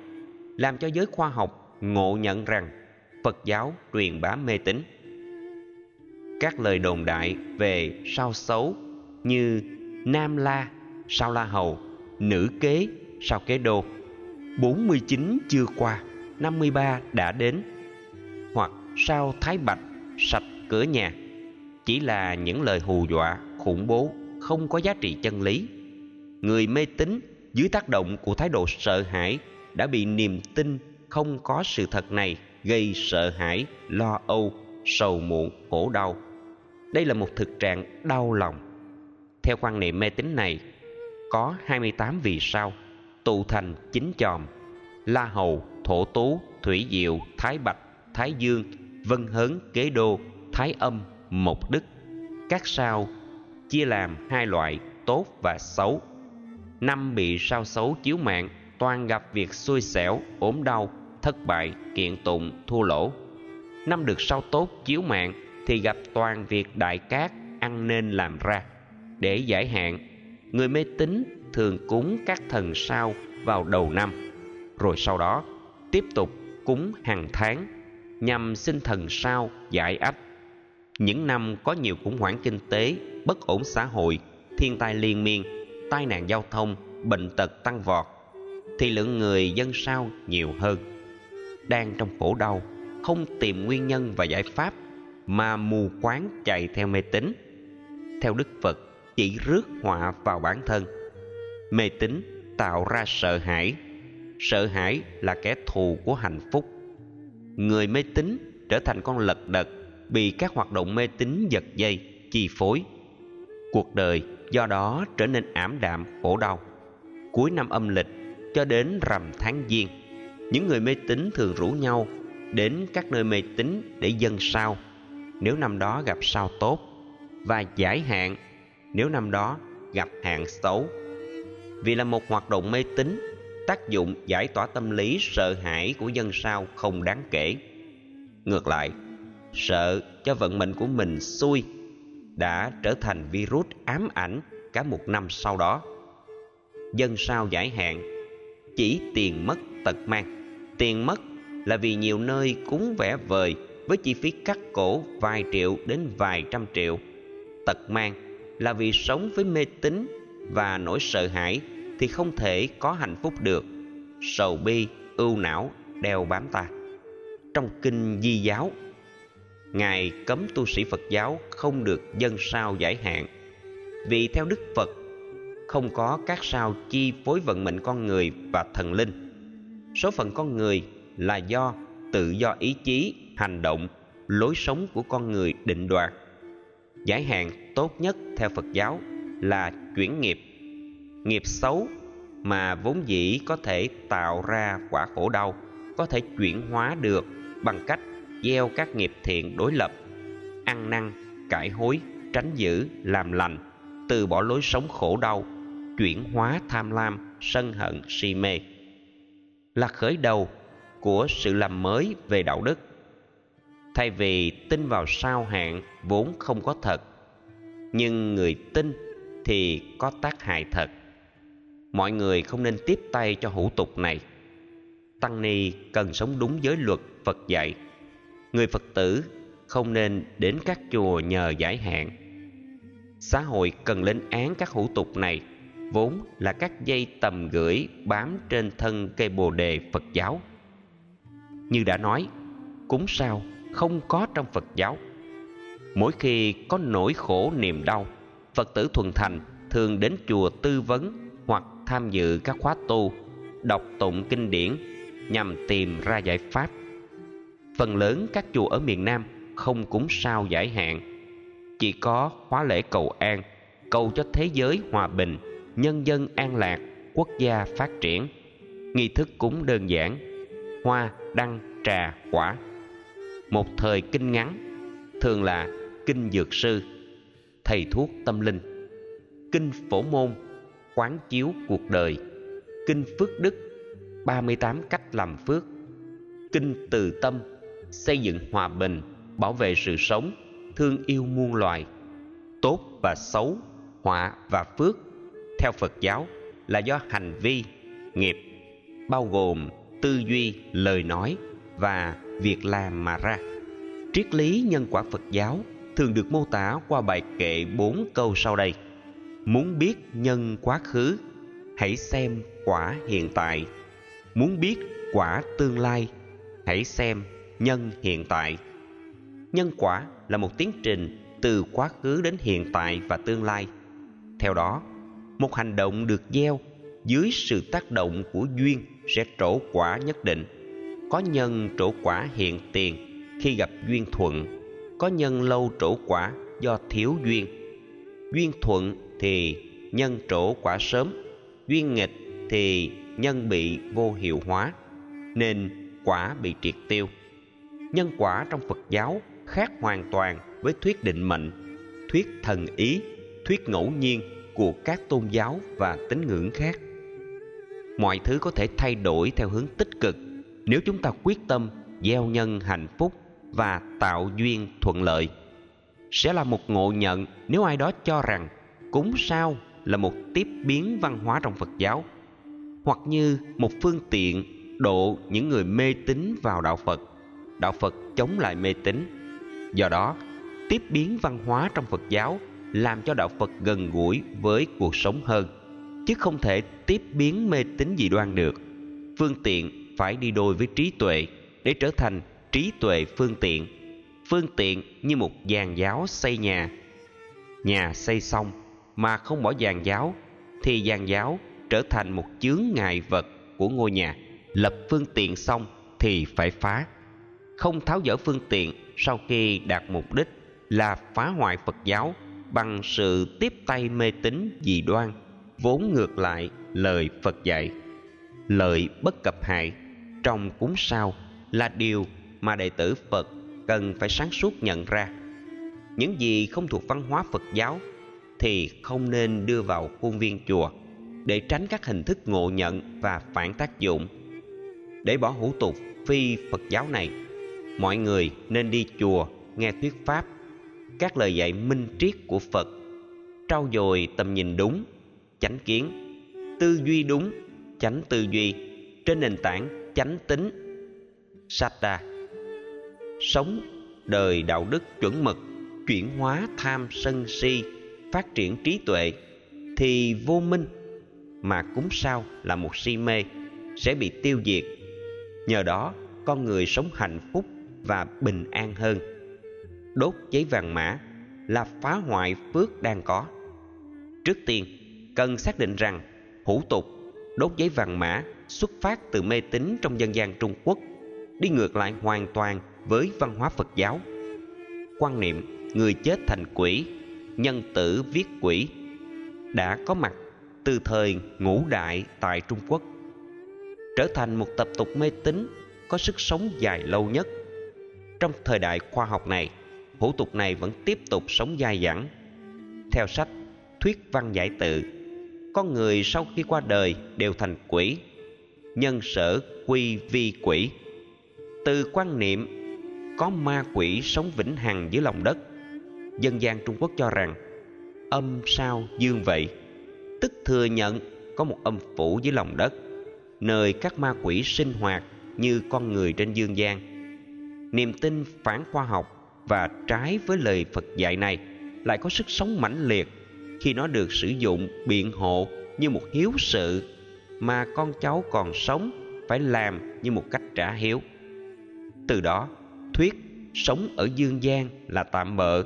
Speaker 2: làm cho giới khoa học ngộ nhận rằng Phật giáo truyền bá mê tín. Các lời đồn đại về sao xấu như Nam La, sao La Hầu, Nữ Kế, sao Kế Đô, 49 chưa qua, 53 đã đến, hoặc sao Thái Bạch, sạch cửa nhà, chỉ là những lời hù dọa, khủng bố, không có giá trị chân lý. Người mê tín dưới tác động của thái độ sợ hãi đã bị niềm tin không có sự thật này gây sợ hãi, lo âu, sầu muộn, khổ đau. Đây là một thực trạng đau lòng. Theo quan niệm mê tín này, có 28 vì sao tụ thành chín chòm La Hầu, Thổ Tú, Thủy Diệu, Thái Bạch, Thái Dương, Vân Hớn, Kế Đô, Thái Âm, Mộc Đức. Các sao chia làm hai loại tốt và xấu. Năm bị sao xấu chiếu mạng toàn gặp việc xui xẻo, ốm đau, thất bại, kiện tụng, thua lỗ. Năm được sao tốt chiếu mạng thì gặp toàn việc đại cát ăn nên làm ra. Để giải hạn, người mê tín thường cúng các thần sao vào đầu năm, rồi sau đó tiếp tục cúng hàng tháng nhằm xin thần sao giải ách. Những năm có nhiều khủng hoảng kinh tế, bất ổn xã hội, thiên tai liên miên, tai nạn giao thông, bệnh tật tăng vọt, thì lượng người dân sao nhiều hơn. Đang trong khổ đau, không tìm nguyên nhân và giải pháp mà mù quáng chạy theo mê tín. Theo Đức Phật, chỉ rước họa vào bản thân. Mê tín tạo ra sợ hãi. Sợ hãi là kẻ thù của hạnh phúc. Người mê tín trở thành con lật đật bị các hoạt động mê tín giật dây, chi phối. Cuộc đời do đó trở nên ảm đạm, khổ đau. Cuối năm âm lịch cho đến rằm tháng giêng, những người mê tín thường rủ nhau đến các nơi mê tín để dâng sao nếu năm đó gặp sao tốt và giải hạn nếu năm đó gặp hạn xấu. Vì là một hoạt động mê tín, tác dụng giải tỏa tâm lý sợ hãi của dân sao không đáng kể. Ngược lại, sợ cho vận mệnh của mình xui đã trở thành virus ám ảnh cả một năm sau đó. Dân sao giải hạn chỉ tiền mất tật mang. Tiền mất là vì nhiều nơi cúng vẻ vời với chi phí cắt cổ vài triệu đến vài trăm triệu. Tật mang là vì sống với mê tín và nỗi sợ hãi thì không thể có hạnh phúc được. Sầu bi, ưu não đeo bám ta. Trong kinh Di giáo, Ngài cấm tu sĩ Phật giáo không được dân sao giải hạn. Vì theo Đức Phật, không có các sao chi phối vận mệnh con người và thần linh. Số phận con người là do tự do ý chí, hành động, lối sống của con người định đoạt. Giải hạn tốt nhất theo Phật giáo là chuyển nghiệp. Nghiệp xấu mà vốn dĩ có thể tạo ra quả khổ đau, có thể chuyển hóa được bằng cách gieo các nghiệp thiện đối lập, ăn năn, cải hối, tránh giữ, làm lành, từ bỏ lối sống khổ đau, chuyển hóa tham lam, sân hận, si mê. Là khởi đầu của sự làm mới về đạo đức. Thay vì tin vào sao hạn vốn không có thật, nhưng người tin thì có tác hại thật. Mọi người không nên tiếp tay cho hủ tục này. Tăng ni cần sống đúng giới luật Phật dạy. Người Phật tử không nên đến các chùa nhờ giải hạn. Xã hội cần lên án các hủ tục này vốn là các dây tầm gửi bám trên thân cây bồ đề Phật giáo. Như đã nói, cúng sao không có trong phật giáo mỗi khi có nỗi khổ niềm đau phật tử thuần thành thường đến chùa tư vấn hoặc tham dự các khóa tu đọc tụng kinh điển nhằm tìm ra giải pháp phần lớn các chùa ở miền nam không cúng sao giải hạn. Chỉ có khóa lễ cầu an, cầu cho thế giới hòa bình, nhân dân an lạc, quốc gia phát triển. Nghi thức cúng đơn giản, hoa, đăng, trà, quả. Một thời kinh ngắn, thường là kinh dược sư, thầy thuốc tâm linh. Kinh phổ môn, quán chiếu cuộc đời. Kinh phước đức 38 cách làm phước. Kinh từ tâm xây dựng hòa bình, bảo vệ sự sống, thương yêu muôn loài. Tốt và xấu, họa và phước, theo phật giáo, là do hành vi, nghiệp, bao gồm tư duy, lời nói và việc làm mà ra. Triết lý nhân quả phật giáo thường được mô tả qua bài kệ bốn câu sau đây. Muốn biết nhân quá khứ, hãy xem quả hiện tại. Muốn biết quả tương lai, hãy xem nhân hiện tại. Nhân quả là một tiến trình từ quá khứ đến hiện tại và tương lai. Theo đó, một hành động được gieo dưới sự tác động của duyên sẽ trổ quả nhất định. Có nhân trổ quả hiện tiền khi gặp duyên thuận, có nhân lâu trổ quả do thiếu duyên. Duyên thuận thì nhân trổ quả sớm, duyên nghịch thì nhân bị vô hiệu hóa, nên quả bị triệt tiêu nhân quả trong phật giáo khác hoàn toàn với thuyết định mệnh, thuyết thần ý, thuyết ngẫu nhiên của các tôn giáo và tín ngưỡng khác. Mọi thứ có thể thay đổi theo hướng tích cực nếu chúng ta quyết tâm gieo nhân hạnh phúc và tạo duyên thuận lợi. Sẽ là một ngộ nhận nếu ai đó cho rằng cúng sao là một tiếp biến văn hóa trong phật giáo, hoặc như một phương tiện độ những người mê tín vào đạo phật đạo phật chống lại mê tín. Do đó, tiếp biến văn hóa trong phật giáo làm cho đạo phật gần gũi với cuộc sống hơn, chứ không thể tiếp biến mê tín dị đoan được. Phương tiện phải đi đôi với trí tuệ để trở thành trí tuệ phương tiện. Phương tiện như một giàn giáo xây nhà. Nhà xây xong mà không bỏ giàn giáo, thì giàn giáo trở thành một chướng ngại vật của ngôi nhà. Lập phương tiện xong thì phải phá không tháo dỡ phương tiện sau khi đạt mục đích là phá hoại phật giáo bằng sự tiếp tay mê tín dị đoan, vốn ngược lại lời phật dạy. Lợi bất cập hại trong cúng sao là điều mà đệ tử phật cần phải sáng suốt nhận ra. Những gì không thuộc văn hóa phật giáo thì không nên đưa vào khuôn viên chùa để tránh các hình thức ngộ nhận và phản tác dụng. Để bỏ hủ tục phi phật giáo này mọi người nên đi chùa, nghe thuyết pháp. Các lời dạy minh triết của phật. Trau dồi tầm nhìn đúng, chánh kiến. Tư duy đúng, chánh tư duy. Trên nền tảng chánh tính. Satta sống đời đạo đức chuẩn mực, chuyển hóa tham sân si, phát triển trí tuệ thì vô minh mà cúng sao là một si mê, sẽ bị tiêu diệt. Nhờ đó, con người sống hạnh phúc và bình an hơn. Đốt giấy vàng mã là phá hoại phước đang có. Trước tiên, cần xác định rằng hủ tục, đốt giấy vàng mã xuất phát từ mê tín trong dân gian trung quốc, đi ngược lại hoàn toàn với văn hóa phật giáo. Quan niệm người chết thành quỷ, nhân tử viết quỷ đã có mặt từ thời ngũ đại tại trung quốc, trở thành một tập tục mê tín có sức sống dài lâu nhất trong thời đại khoa học này, hủ tục này vẫn tiếp tục sống dai dẳng. Theo sách thuyết văn giải tự con người sau khi qua đời đều thành quỷ, nhân sở quy vi quỷ. Từ quan niệm có ma quỷ sống vĩnh hằng dưới lòng đất, dân gian trung quốc cho rằng âm sao dương vậy. Tức thừa nhận có một âm phủ dưới lòng đất, nơi các ma quỷ sinh hoạt như con người trên dương gian niềm tin phản khoa học và trái với lời phật dạy này lại có sức sống mãnh liệt khi nó được sử dụng biện hộ như một hiếu sự mà con cháu còn sống phải làm như một cách trả hiếu. Từ đó, thuyết sống ở dương gian là tạm bợ,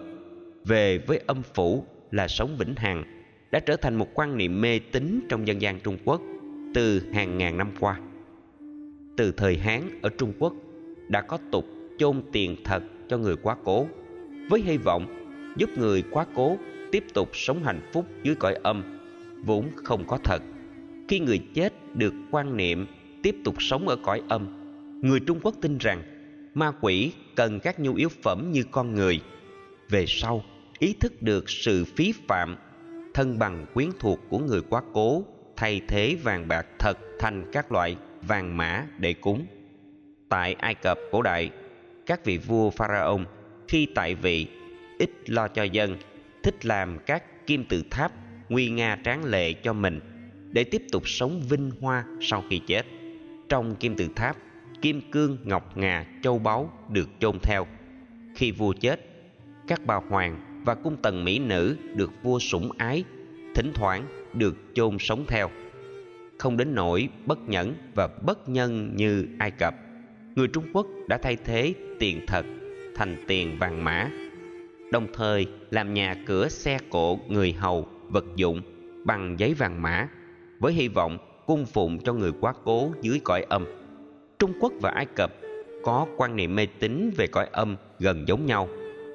Speaker 2: về với âm phủ là sống vĩnh hằng, đã trở thành một quan niệm mê tín trong dân gian trung quốc từ hàng ngàn năm qua. Từ thời hán ở trung quốc đã có tục chôn tiền thật cho người quá cố, với hy vọng giúp người quá cố tiếp tục sống hạnh phúc dưới cõi âm, vốn không có thật. Khi người chết được quan niệm tiếp tục sống ở cõi âm, người trung quốc tin rằng ma quỷ cần các nhu yếu phẩm như con người. Về sau, ý thức được sự phí phạm, thân bằng quyến thuộc của người quá cố thay thế vàng bạc thật thành các loại vàng mã để cúng. Tại ai cập cổ đại các vị vua pharaon khi tại vị, ít lo cho dân, thích làm các kim tự tháp, nguy nga tráng lệ cho mình, để tiếp tục sống vinh hoa sau khi chết. Trong kim tự tháp, kim cương ngọc ngà châu báu được chôn theo. Khi vua chết, các bà hoàng và cung tần mỹ nữ được vua sủng ái, thỉnh thoảng được chôn sống theo. Không đến nỗi bất nhẫn và bất nhân như ai cập người trung quốc đã thay thế tiền thật thành tiền vàng mã, đồng thời làm nhà cửa xe cộ người hầu, vật dụng bằng giấy vàng mã, với hy vọng cung phụng cho người quá cố dưới cõi âm. Trung quốc và ai cập có quan niệm mê tín về cõi âm gần giống nhau.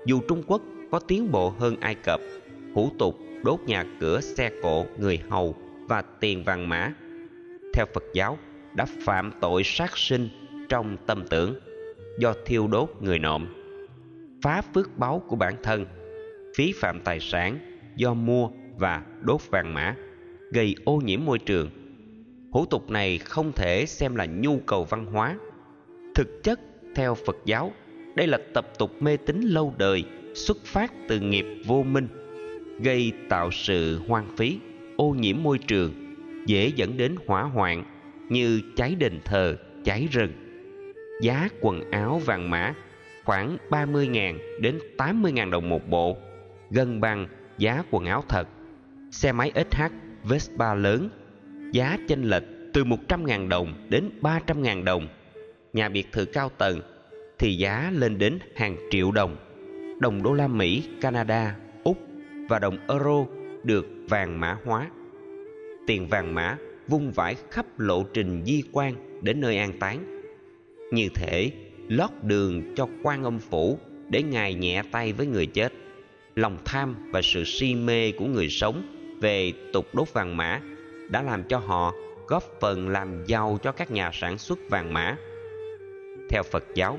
Speaker 2: Dù trung quốc có tiến bộ hơn ai cập, hủ tục đốt nhà cửa xe cộ người hầu và tiền vàng mã, theo phật giáo, đã phạm tội sát sinh trong tâm tưởng do thiêu đốt người nộm. Phá phước báu của bản thân, phí phạm tài sản do mua và đốt vàng mã, gây ô nhiễm môi trường. Hủ tục này không thể xem là nhu cầu văn hóa, thực chất theo phật giáo, đây là tập tục mê tín lâu đời xuất phát từ nghiệp vô minh, gây tạo sự hoang phí, ô nhiễm môi trường, dễ dẫn đến hỏa hoạn như cháy đền thờ, cháy rừng giá quần áo vàng mã khoảng 30.000 đến 80.000 đồng một bộ gần bằng giá quần áo thật. Xe máy SH Vespa lớn giá chênh lệch từ 100.000 đồng đến 300.000 đồng. Nhà biệt thự cao tầng thì giá lên đến hàng triệu đồng. Đồng đô la Mỹ, Canada, Úc và đồng euro được vàng mã hóa. Tiền vàng mã vung vãi khắp lộ trình di quan đến nơi an táng như thể lót đường cho quan âm phủ để ngài nhẹ tay với người chết. Lòng tham và sự si mê của người sống về tục đốt vàng mã đã làm cho họ góp phần làm giàu cho các nhà sản xuất vàng mã. Theo phật giáo,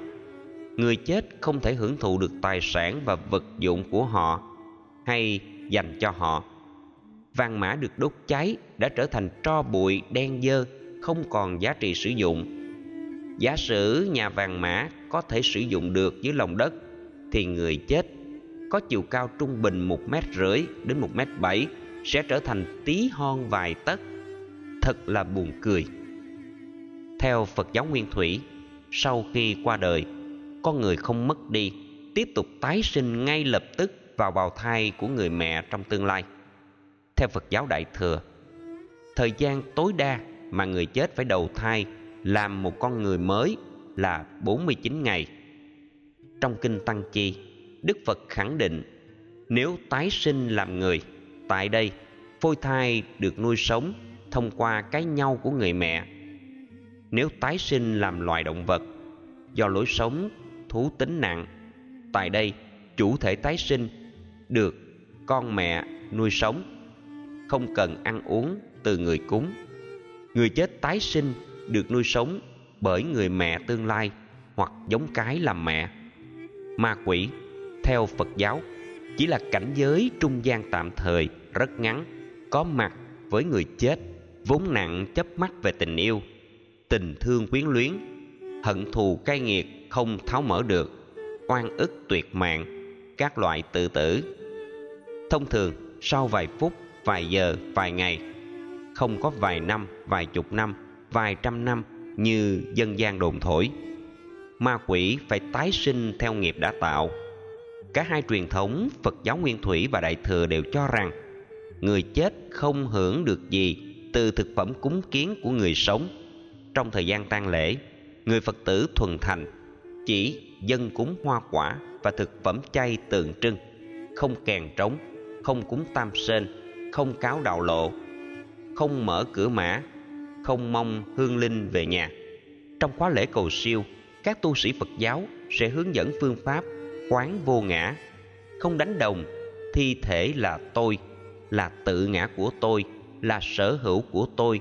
Speaker 2: người chết không thể hưởng thụ được tài sản và vật dụng của họ hay dành cho họ. Vàng mã được đốt cháy đã trở thành tro bụi, đen dơ, không còn giá trị sử dụng giả sử nhà vàng mã có thể sử dụng được dưới lòng đất, thì người chết có chiều cao trung bình một mét rưỡi đến một mét bảy sẽ trở thành tí hon vài tấc. Thật là buồn cười. Theo phật giáo nguyên thủy, sau khi qua đời, con người không mất đi, tiếp tục tái sinh ngay lập tức vào bào thai của người mẹ trong tương lai. Theo phật giáo đại thừa, thời gian tối đa mà người chết phải đầu thai làm một con người mới là 49 ngày. Trong kinh Tăng Chi, Đức Phật khẳng định nếu tái sinh làm người, tại đây phôi thai được nuôi sống thông qua cái nhau của người mẹ. Nếu tái sinh làm loài động vật, do lối sống thú tính nặng, tại đây chủ thể tái sinh được con mẹ nuôi sống, không cần ăn uống từ người cúng. Người chết tái sinh được nuôi sống bởi người mẹ tương lai hoặc giống cái làm mẹ. Ma quỷ, theo Phật giáo, chỉ là cảnh giới trung gian tạm thời rất ngắn, có mặt với người chết, vốn nặng chấp mắc về tình yêu, tình thương quyến luyến, hận thù cay nghiệt không tháo mở được, oan ức tuyệt mạng, các loại tự tử. Thông thường, sau vài phút, vài giờ, vài ngày, không có vài năm, vài chục năm, vài trăm năm như dân gian đồn thổi. Ma quỷ phải tái sinh theo nghiệp đã tạo. Cả hai truyền thống phật giáo nguyên thủy và đại thừa đều cho rằng người chết không hưởng được gì từ thực phẩm cúng kiến của người sống. Trong thời gian tang lễ, người phật tử thuần thành, chỉ dân cúng hoa quả và thực phẩm chay tượng trưng, không kèn trống, không cúng tam sên không cáo đạo lộ, không mở cửa mã không mong hương linh về nhà. Trong khóa lễ cầu siêu, các tu sĩ phật giáo sẽ hướng dẫn phương pháp quán vô ngã. Không đánh đồng, thi thể là tôi, là tự ngã của tôi, là sở hữu của tôi,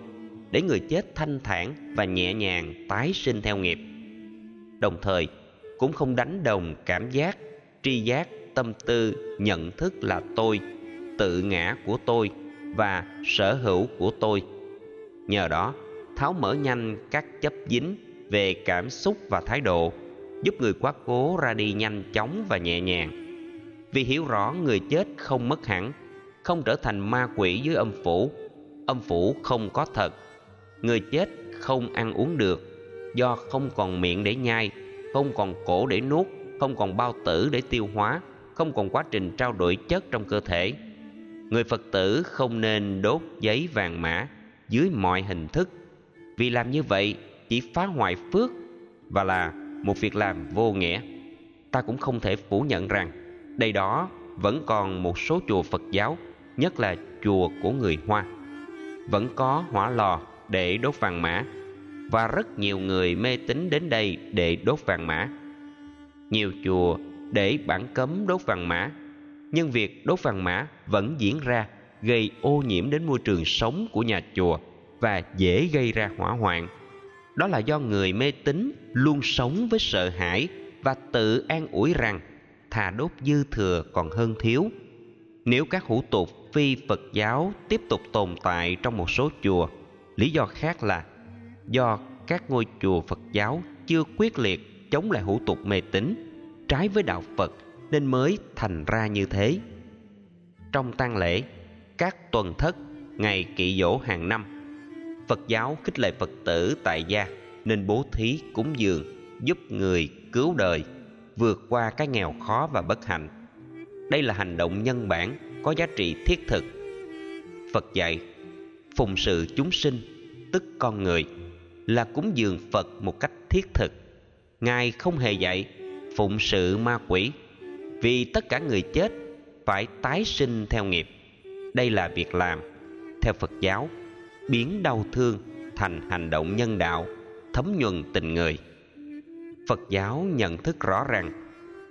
Speaker 2: để người chết thanh thản và nhẹ nhàng tái sinh theo nghiệp. Đồng thời, cũng không đánh đồng cảm giác, tri giác, tâm tư, nhận thức là tôi, tự ngã của tôi và sở hữu của tôi nhờ đó, tháo mở nhanh các chấp dính về cảm xúc và thái độ, giúp người quá cố ra đi nhanh chóng và nhẹ nhàng. Vì hiểu rõ người chết không mất hẳn, không trở thành ma quỷ dưới âm phủ âm phủ không có thật. Người chết không ăn uống được, do không còn miệng để nhai, không còn cổ để nuốt, không còn bao tử để tiêu hóa, không còn quá trình trao đổi chất trong cơ thể. Người phật tử không nên đốt giấy vàng mã dưới mọi hình thức. Vì làm như vậy chỉ phá hoại phước và là một việc làm vô nghĩa. Ta cũng không thể phủ nhận rằng đây đó vẫn còn một số chùa phật giáo, nhất là chùa của người hoa, vẫn có hỏa lò để đốt vàng mã và rất nhiều người mê tín đến đây để đốt vàng mã. Nhiều chùa để bản cấm đốt vàng mã, nhưng việc đốt vàng mã vẫn diễn ra gây ô nhiễm đến môi trường sống của nhà chùa và dễ gây ra hỏa hoạn. Đó là do người mê tín luôn sống với sợ hãi và tự an ủi rằng thà đốt dư thừa còn hơn thiếu. Nếu các hủ tục, phi phật giáo tiếp tục tồn tại trong một số chùa, lý do khác là do các ngôi chùa phật giáo chưa quyết liệt chống lại hủ tục mê tín, trái với đạo phật nên mới thành ra như thế. Trong tang lễ các tuần thất, ngày kỵ dỗ hàng năm. Phật giáo khích lệ phật tử tại gia, nên bố thí cúng dường, giúp người cứu đời, vượt qua cái nghèo khó và bất hạnh. Đây là hành động nhân bản, có giá trị thiết thực. Phật dạy, phụng sự chúng sinh, tức con người, là cúng dường phật một cách thiết thực. Ngài không hề dạy phụng sự ma quỷ, vì tất cả người chết phải tái sinh theo nghiệp đây là việc làm. Theo phật giáo, biến đau thương thành hành động nhân đạo, thấm nhuần tình người. Phật giáo nhận thức rõ rằng,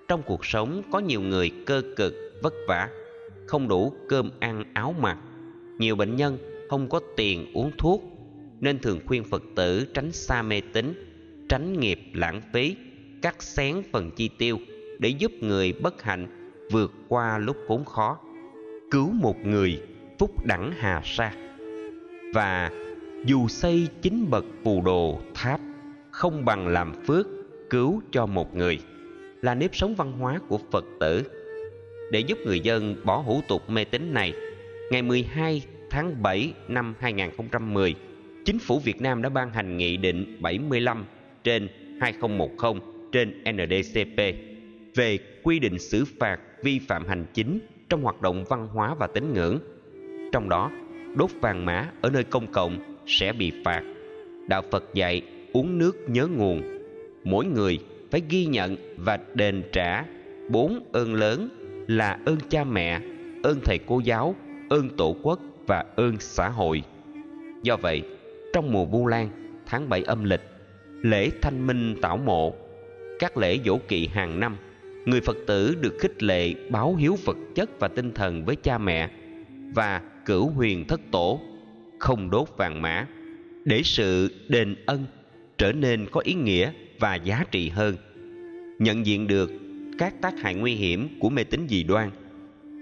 Speaker 2: trong cuộc sống có nhiều người cơ cực, vất vả, không đủ cơm ăn áo mặc. Nhiều bệnh nhân không có tiền uống thuốc, nên thường khuyên phật tử tránh xa mê tín, tránh nghiệp lãng phí, cắt xén phần chi tiêu để giúp người bất hạnh vượt qua lúc khốn khó cứu một người phúc đẳng hà sa và dù xây chính bậc phù đồ tháp không bằng làm phước cứu cho một người là nếp sống văn hóa của Phật tử. Để giúp người dân bỏ hủ tục mê tín này, ngày 12 tháng 7 năm 2010, Chính phủ Việt Nam đã ban hành Nghị định 75 trên 2010 trên NDCP về quy định xử phạt vi phạm hành chính trong hoạt động văn hóa và tín ngưỡng. Trong đó, đốt vàng mã ở nơi công cộng sẽ bị phạt. Đạo Phật dạy uống nước nhớ nguồn. Mỗi người phải ghi nhận và đền trả bốn ơn lớn là ơn cha mẹ, ơn thầy cô giáo, ơn tổ quốc và ơn xã hội. Do vậy, trong mùa Vu Lan, tháng 7 âm lịch, lễ Thanh Minh Tảo Mộ, các lễ dỗ kỵ hàng năm, người Phật tử được khích lệ báo hiếu vật chất và tinh thần với cha mẹ và cửu huyền thất tổ, không đốt vàng mã, để sự đền ân trở nên có ý nghĩa và giá trị hơn. Nhận diện được các tác hại nguy hiểm của mê tín dị đoan,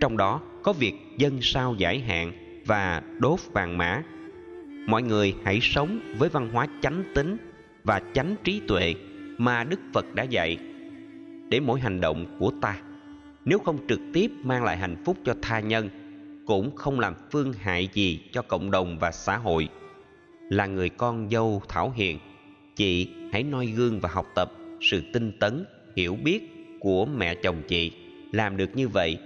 Speaker 2: trong đó có việc dân sao giải hạn và đốt vàng mã mọi người hãy sống với văn hóa chánh tính và chánh trí tuệ mà đức phật đã dạy để mỗi hành động của ta. Nếu không trực tiếp mang lại hạnh phúc cho tha nhân, cũng không làm phương hại gì cho cộng đồng và xã hội. Là người con dâu thảo hiền, chị hãy noi gương và học tập sự tinh tấn, hiểu biết của mẹ chồng chị. Làm được như vậy,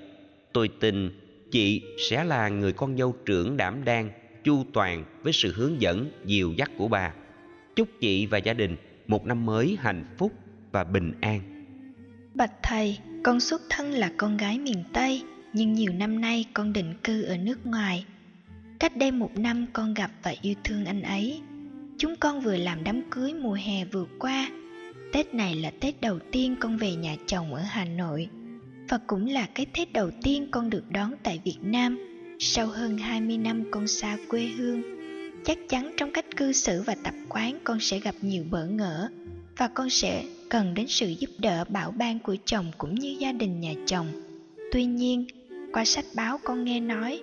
Speaker 2: tôi tin chị sẽ là người con dâu trưởng đảm đang, chu toàn với sự hướng dẫn dìu dắt của bà. Chúc chị và gia đình một năm mới hạnh phúc và bình an.
Speaker 1: Bạch thầy, con xuất thân là con gái miền Tây, nhưng nhiều năm nay con định cư ở nước ngoài. Cách đây một năm con gặp và yêu thương anh ấy. Chúng con vừa làm đám cưới mùa hè vừa qua. Tết này là Tết đầu tiên con về nhà chồng ở Hà Nội. Và cũng là cái Tết đầu tiên con được đón tại Việt Nam sau hơn 20 năm con xa quê hương. Chắc chắn trong cách cư xử và tập quán con sẽ gặp nhiều bỡ ngỡ và con sẽ cần đến sự giúp đỡ bảo ban của chồng cũng như gia đình nhà chồng. Tuy nhiên, qua sách báo con nghe nói,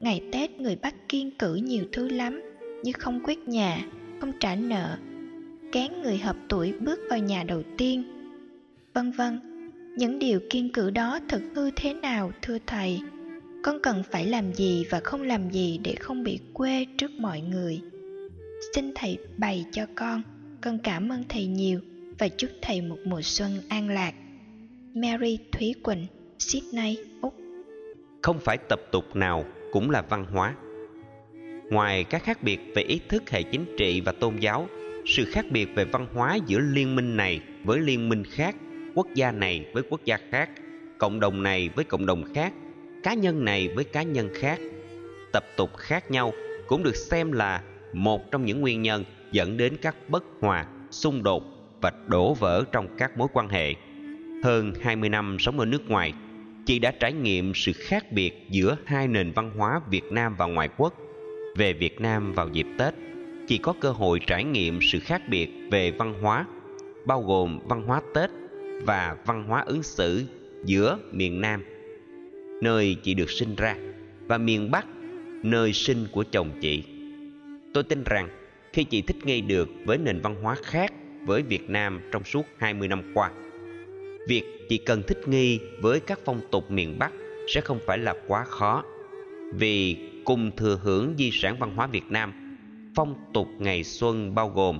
Speaker 1: ngày Tết người Bắc kiên cử nhiều thứ lắm, như không quét nhà, không trả nợ, kén người hợp tuổi bước vào nhà đầu tiên. Vân vân, những điều kiên cử đó thực hư thế nào thưa thầy? Con cần phải làm gì và không làm gì để không bị quê trước mọi người? Xin thầy bày cho con, con cảm ơn thầy nhiều và chúc thầy một mùa xuân an lạc. Mary Thúy Quỳnh, Sydney, Úc
Speaker 2: Không phải tập tục nào cũng là văn hóa. Ngoài các khác biệt về ý thức hệ chính trị và tôn giáo, sự khác biệt về văn hóa giữa liên minh này với liên minh khác, quốc gia này với quốc gia khác, cộng đồng này với cộng đồng khác, cá nhân này với cá nhân khác, tập tục khác nhau cũng được xem là một trong những nguyên nhân dẫn đến các bất hòa, xung đột và đổ vỡ trong các mối quan hệ. Hơn 20 năm sống ở nước ngoài, chị đã trải nghiệm sự khác biệt giữa hai nền văn hóa Việt Nam và ngoại quốc. Về Việt Nam vào dịp Tết, chị có cơ hội trải nghiệm sự khác biệt về văn hóa, bao gồm văn hóa Tết và văn hóa ứng xử giữa miền Nam, nơi chị được sinh ra, và miền Bắc, nơi sinh của chồng chị. Tôi tin rằng khi chị thích nghi được với nền văn hóa khác với Việt Nam trong suốt 20 năm qua. Việc chị cần thích nghi với các phong tục miền Bắc sẽ không phải là quá khó. Vì cùng thừa hưởng di sản văn hóa Việt Nam, phong tục ngày xuân bao gồm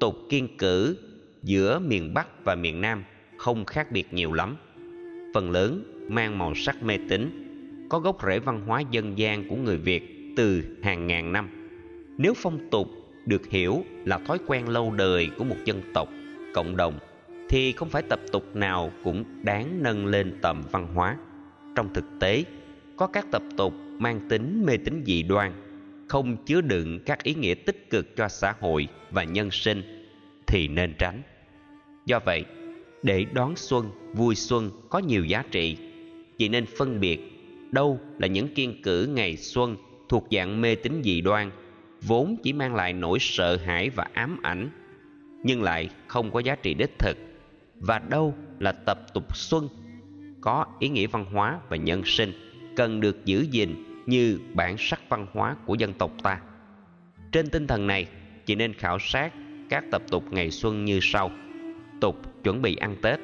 Speaker 2: tục kiên cử giữa miền Bắc và miền Nam không khác biệt nhiều lắm. Phần lớn mang màu sắc mê tín, có gốc rễ văn hóa dân gian của người Việt từ hàng ngàn năm. Nếu phong tục được hiểu là thói quen lâu đời của một dân tộc, cộng đồng, thì không phải tập tục nào cũng đáng nâng lên tầm văn hóa. Trong thực tế, có các tập tục mang tính mê tín dị đoan, không chứa đựng các ý nghĩa tích cực cho xã hội và nhân sinh, thì nên tránh. Do vậy, để đón xuân, vui xuân có nhiều giá trị chỉ nên phân biệt đâu là những kiên cử ngày xuân thuộc dạng mê tín dị đoan vốn chỉ mang lại nỗi sợ hãi và ám ảnh, nhưng lại không có giá trị đích thực. Và đâu là tập tục xuân? Có ý nghĩa văn hóa và nhân sinh cần được giữ gìn như bản sắc văn hóa của dân tộc ta. Trên tinh thần này, chỉ nên khảo sát các tập tục ngày xuân như sau. Tục chuẩn bị ăn tết.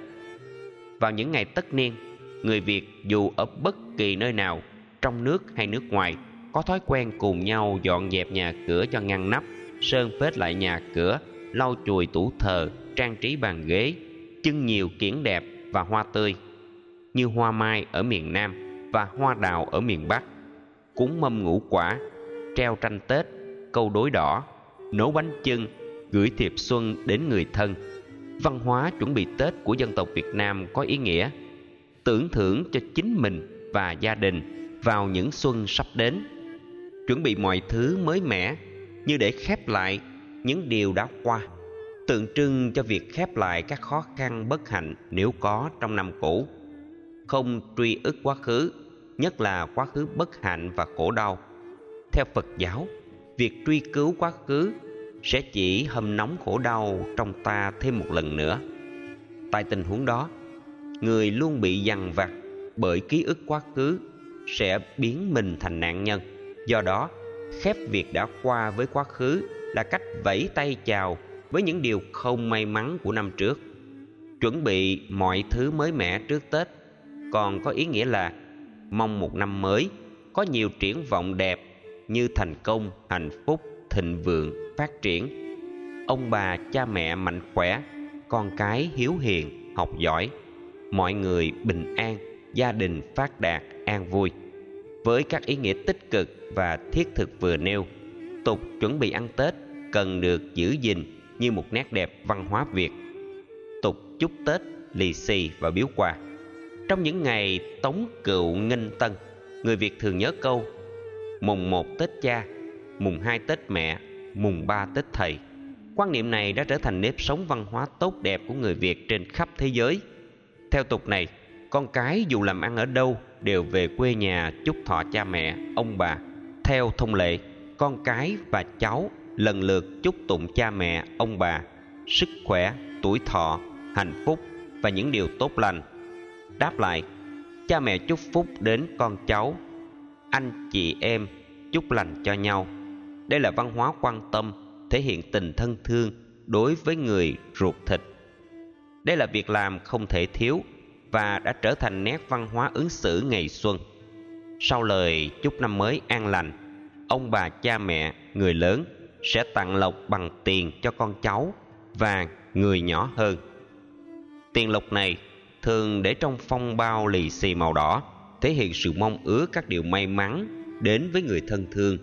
Speaker 2: Vào những ngày tất niên, người việt dù ở bất kỳ nơi nào, trong nước hay nước ngoài có thói quen cùng nhau dọn dẹp nhà cửa cho ngăn nắp, sơn phết lại nhà cửa, lau chùi tủ thờ, trang trí bàn ghế, trưng nhiều kiển đẹp và hoa tươi, như hoa mai ở miền nam và hoa đào ở miền bắc. Cúng mâm ngũ quả, treo tranh tết, câu đối đỏ, nấu bánh chưng, gửi thiệp xuân đến người thân. Văn hóa chuẩn bị tết của dân tộc việt nam có ý nghĩa, tưởng thưởng cho chính mình và gia đình vào những xuân sắp đến chuẩn bị mọi thứ mới mẻ như để khép lại những điều đã qua, tượng trưng cho việc khép lại các khó khăn bất hạnh nếu có trong năm cũ. Không truy ức quá khứ, nhất là quá khứ bất hạnh và khổ đau. Theo phật giáo, việc truy cứu quá khứ sẽ chỉ hâm nóng khổ đau trong ta thêm một lần nữa. Tại tình huống đó, người luôn bị dằn vặt bởi ký ức quá khứ sẽ biến mình thành nạn nhân do đó khép việc đã qua với quá khứ là cách vẫy tay chào với những điều không may mắn của năm trước. Chuẩn bị mọi thứ mới mẻ trước tết, còn có ý nghĩa là mong một năm mới có nhiều triển vọng đẹp như thành công, hạnh phúc, thịnh vượng, phát triển. Ông bà, cha mẹ mạnh khỏe, con cái hiếu hiền, học giỏi, mọi người bình an, gia đình phát đạt, an vui với các ý nghĩa tích cực và thiết thực vừa nêu. Tục chuẩn bị ăn tết cần được giữ gìn như một nét đẹp văn hóa việt. Tục chúc tết, lì xì và biếu quà. Trong những ngày tống cựu nghinh tân, người việt thường nhớ câu, mùng một tết cha, mùng hai tết mẹ, mùng ba tết thầy. Quan niệm này đã trở thành nếp sống văn hóa tốt đẹp của người việt trên khắp thế giới. Theo tục này con cái dù làm ăn ở đâu đều về quê nhà chúc thọ cha mẹ, ông bà. Theo thông lệ, con cái và cháu lần lượt chúc tụng cha mẹ, ông bà. Sức khỏe, tuổi thọ, hạnh phúc và những điều tốt lành. Đáp lại, cha mẹ chúc phúc đến con cháu, anh chị em chúc lành cho nhau. Đây là văn hóa quan tâm thể hiện tình thân thương đối với người ruột thịt. Đây là việc làm không thể thiếu và đã trở thành nét văn hóa ứng xử ngày xuân. Sau lời chúc năm mới an lành, ông bà cha mẹ, người lớn sẽ tặng lộc bằng tiền cho con cháu và người nhỏ hơn. Tiền lộc này thường để trong phong bao lì xì màu đỏ, thể hiện sự mong ước các điều may mắn đến với người thân thương.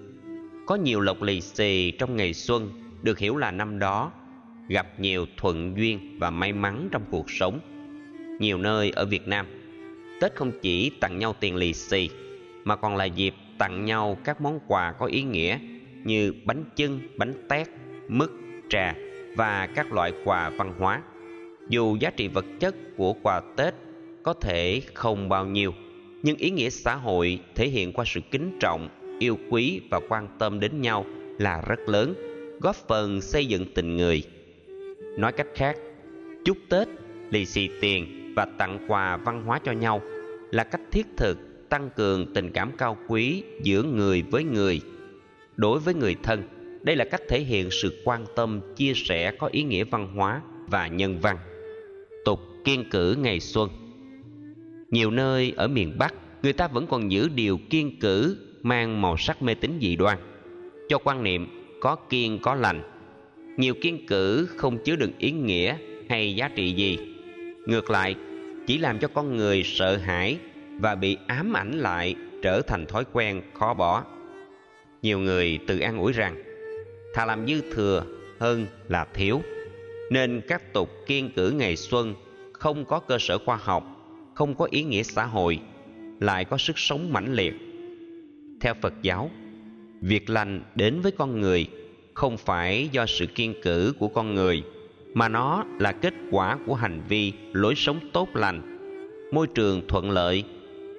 Speaker 2: Có nhiều lộc lì xì trong ngày xuân được hiểu là năm đó, gặp nhiều thuận duyên và may mắn trong cuộc sống nhiều nơi ở việt nam. Tết không chỉ tặng nhau tiền lì xì, mà còn là dịp tặng nhau các món quà có ý nghĩa như bánh chưng, bánh tét, mứt, trà và các loại quà văn hóa. Dù giá trị vật chất của quà tết có thể không bao nhiêu, nhưng ý nghĩa xã hội thể hiện qua sự kính trọng, yêu quý và quan tâm đến nhau là rất lớn, góp phần xây dựng tình người. Nói cách khác, chúc tết lì xì tiền và tặng quà văn hóa cho nhau là cách thiết thực tăng cường tình cảm cao quý giữa người với người. Đối với người thân, đây là cách thể hiện sự quan tâm, chia sẻ có ý nghĩa văn hóa và nhân văn. Tục kiên cử ngày xuân. Nhiều nơi ở miền bắc, người ta vẫn còn giữ điều kiên cử mang màu sắc mê tín dị đoan. Cho quan niệm, có kiên có lành. Nhiều kiên cử không chứa đựng ý nghĩa hay giá trị gì ngược lại, chỉ làm cho con người sợ hãi và bị ám ảnh lại trở thành thói quen khó bỏ. Nhiều người tự an ủi rằng, thà làm dư thừa hơn là thiếu, nên các tục kiên cử ngày xuân không có cơ sở khoa học, không có ý nghĩa xã hội, lại có sức sống mãnh liệt. Theo phật giáo, việc lành đến với con người không phải do sự kiên cử của con người mà nó là kết quả của hành vi lối sống tốt lành, môi trường thuận lợi,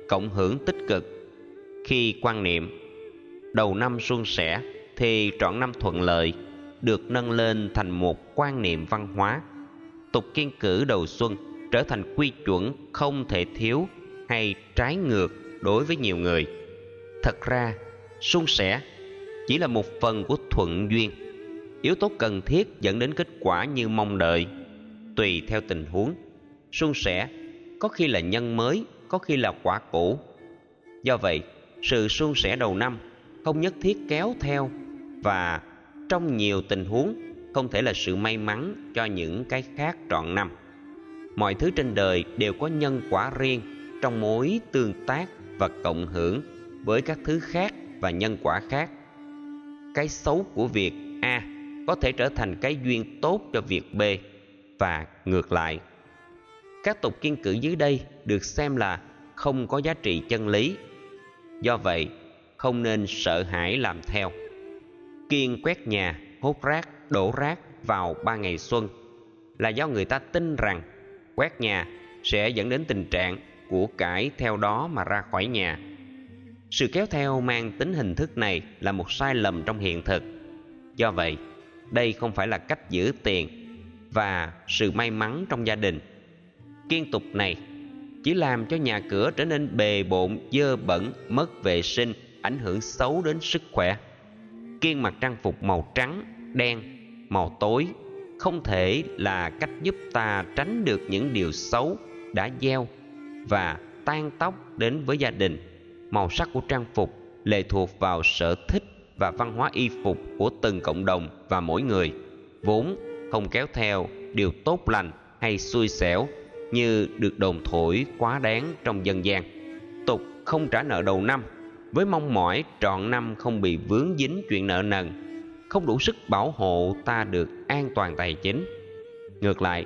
Speaker 2: cộng hưởng tích cực. Khi quan niệm, đầu năm suôn sẻ thì trọn năm thuận lợi, được nâng lên thành một quan niệm văn hóa. Tục kiên cử đầu xuân trở thành quy chuẩn không thể thiếu hay trái ngược đối với nhiều người. Thật ra, suôn sẻ chỉ là một phần của thuận duyên yếu tố cần thiết dẫn đến kết quả như mong đợi, tùy theo tình huống. Suôn sẻ, có khi là nhân mới, có khi là quả cũ. Do vậy, sự suôn sẻ đầu năm không nhất thiết kéo theo và trong nhiều tình huống không thể là sự may mắn cho những cái khác trọn năm. Mọi thứ trên đời đều có nhân quả riêng trong mối tương tác và cộng hưởng với các thứ khác và nhân quả khác. Cái xấu của việc a có thể trở thành cái duyên tốt cho việc b và ngược lại. Các tục kiên cử dưới đây được xem là không có giá trị chân lý, do vậy không nên sợ hãi làm theo. Kiên quét nhà, hốt rác, đổ rác vào ba ngày xuân là do người ta tin rằng quét nhà sẽ dẫn đến tình trạng của cải theo đó mà ra khỏi nhà. Sự kéo theo mang tính hình thức này là một sai lầm trong hiện thực. Do vậy đây không phải là cách giữ tiền và sự may mắn trong gia đình. Kiên tục này chỉ làm cho nhà cửa trở nên bề bộn, dơ bẩn, mất vệ sinh, ảnh hưởng xấu đến sức khỏe. Kiên mặc trang phục màu trắng, đen, màu tối không thể là cách giúp ta tránh được những điều xấu đã gieo và tan tóc đến với gia đình. Màu sắc của trang phục lệ thuộc vào sở thích và văn hóa y phục của từng cộng đồng và mỗi người, vốn không kéo theo điều tốt lành hay xui xẻo như được đồn thổi quá đáng trong dân gian. Tục không trả nợ đầu năm, với mong mỏi trọn năm không bị vướng dính chuyện nợ nần, không đủ sức bảo hộ ta được an toàn tài chính. Ngược lại,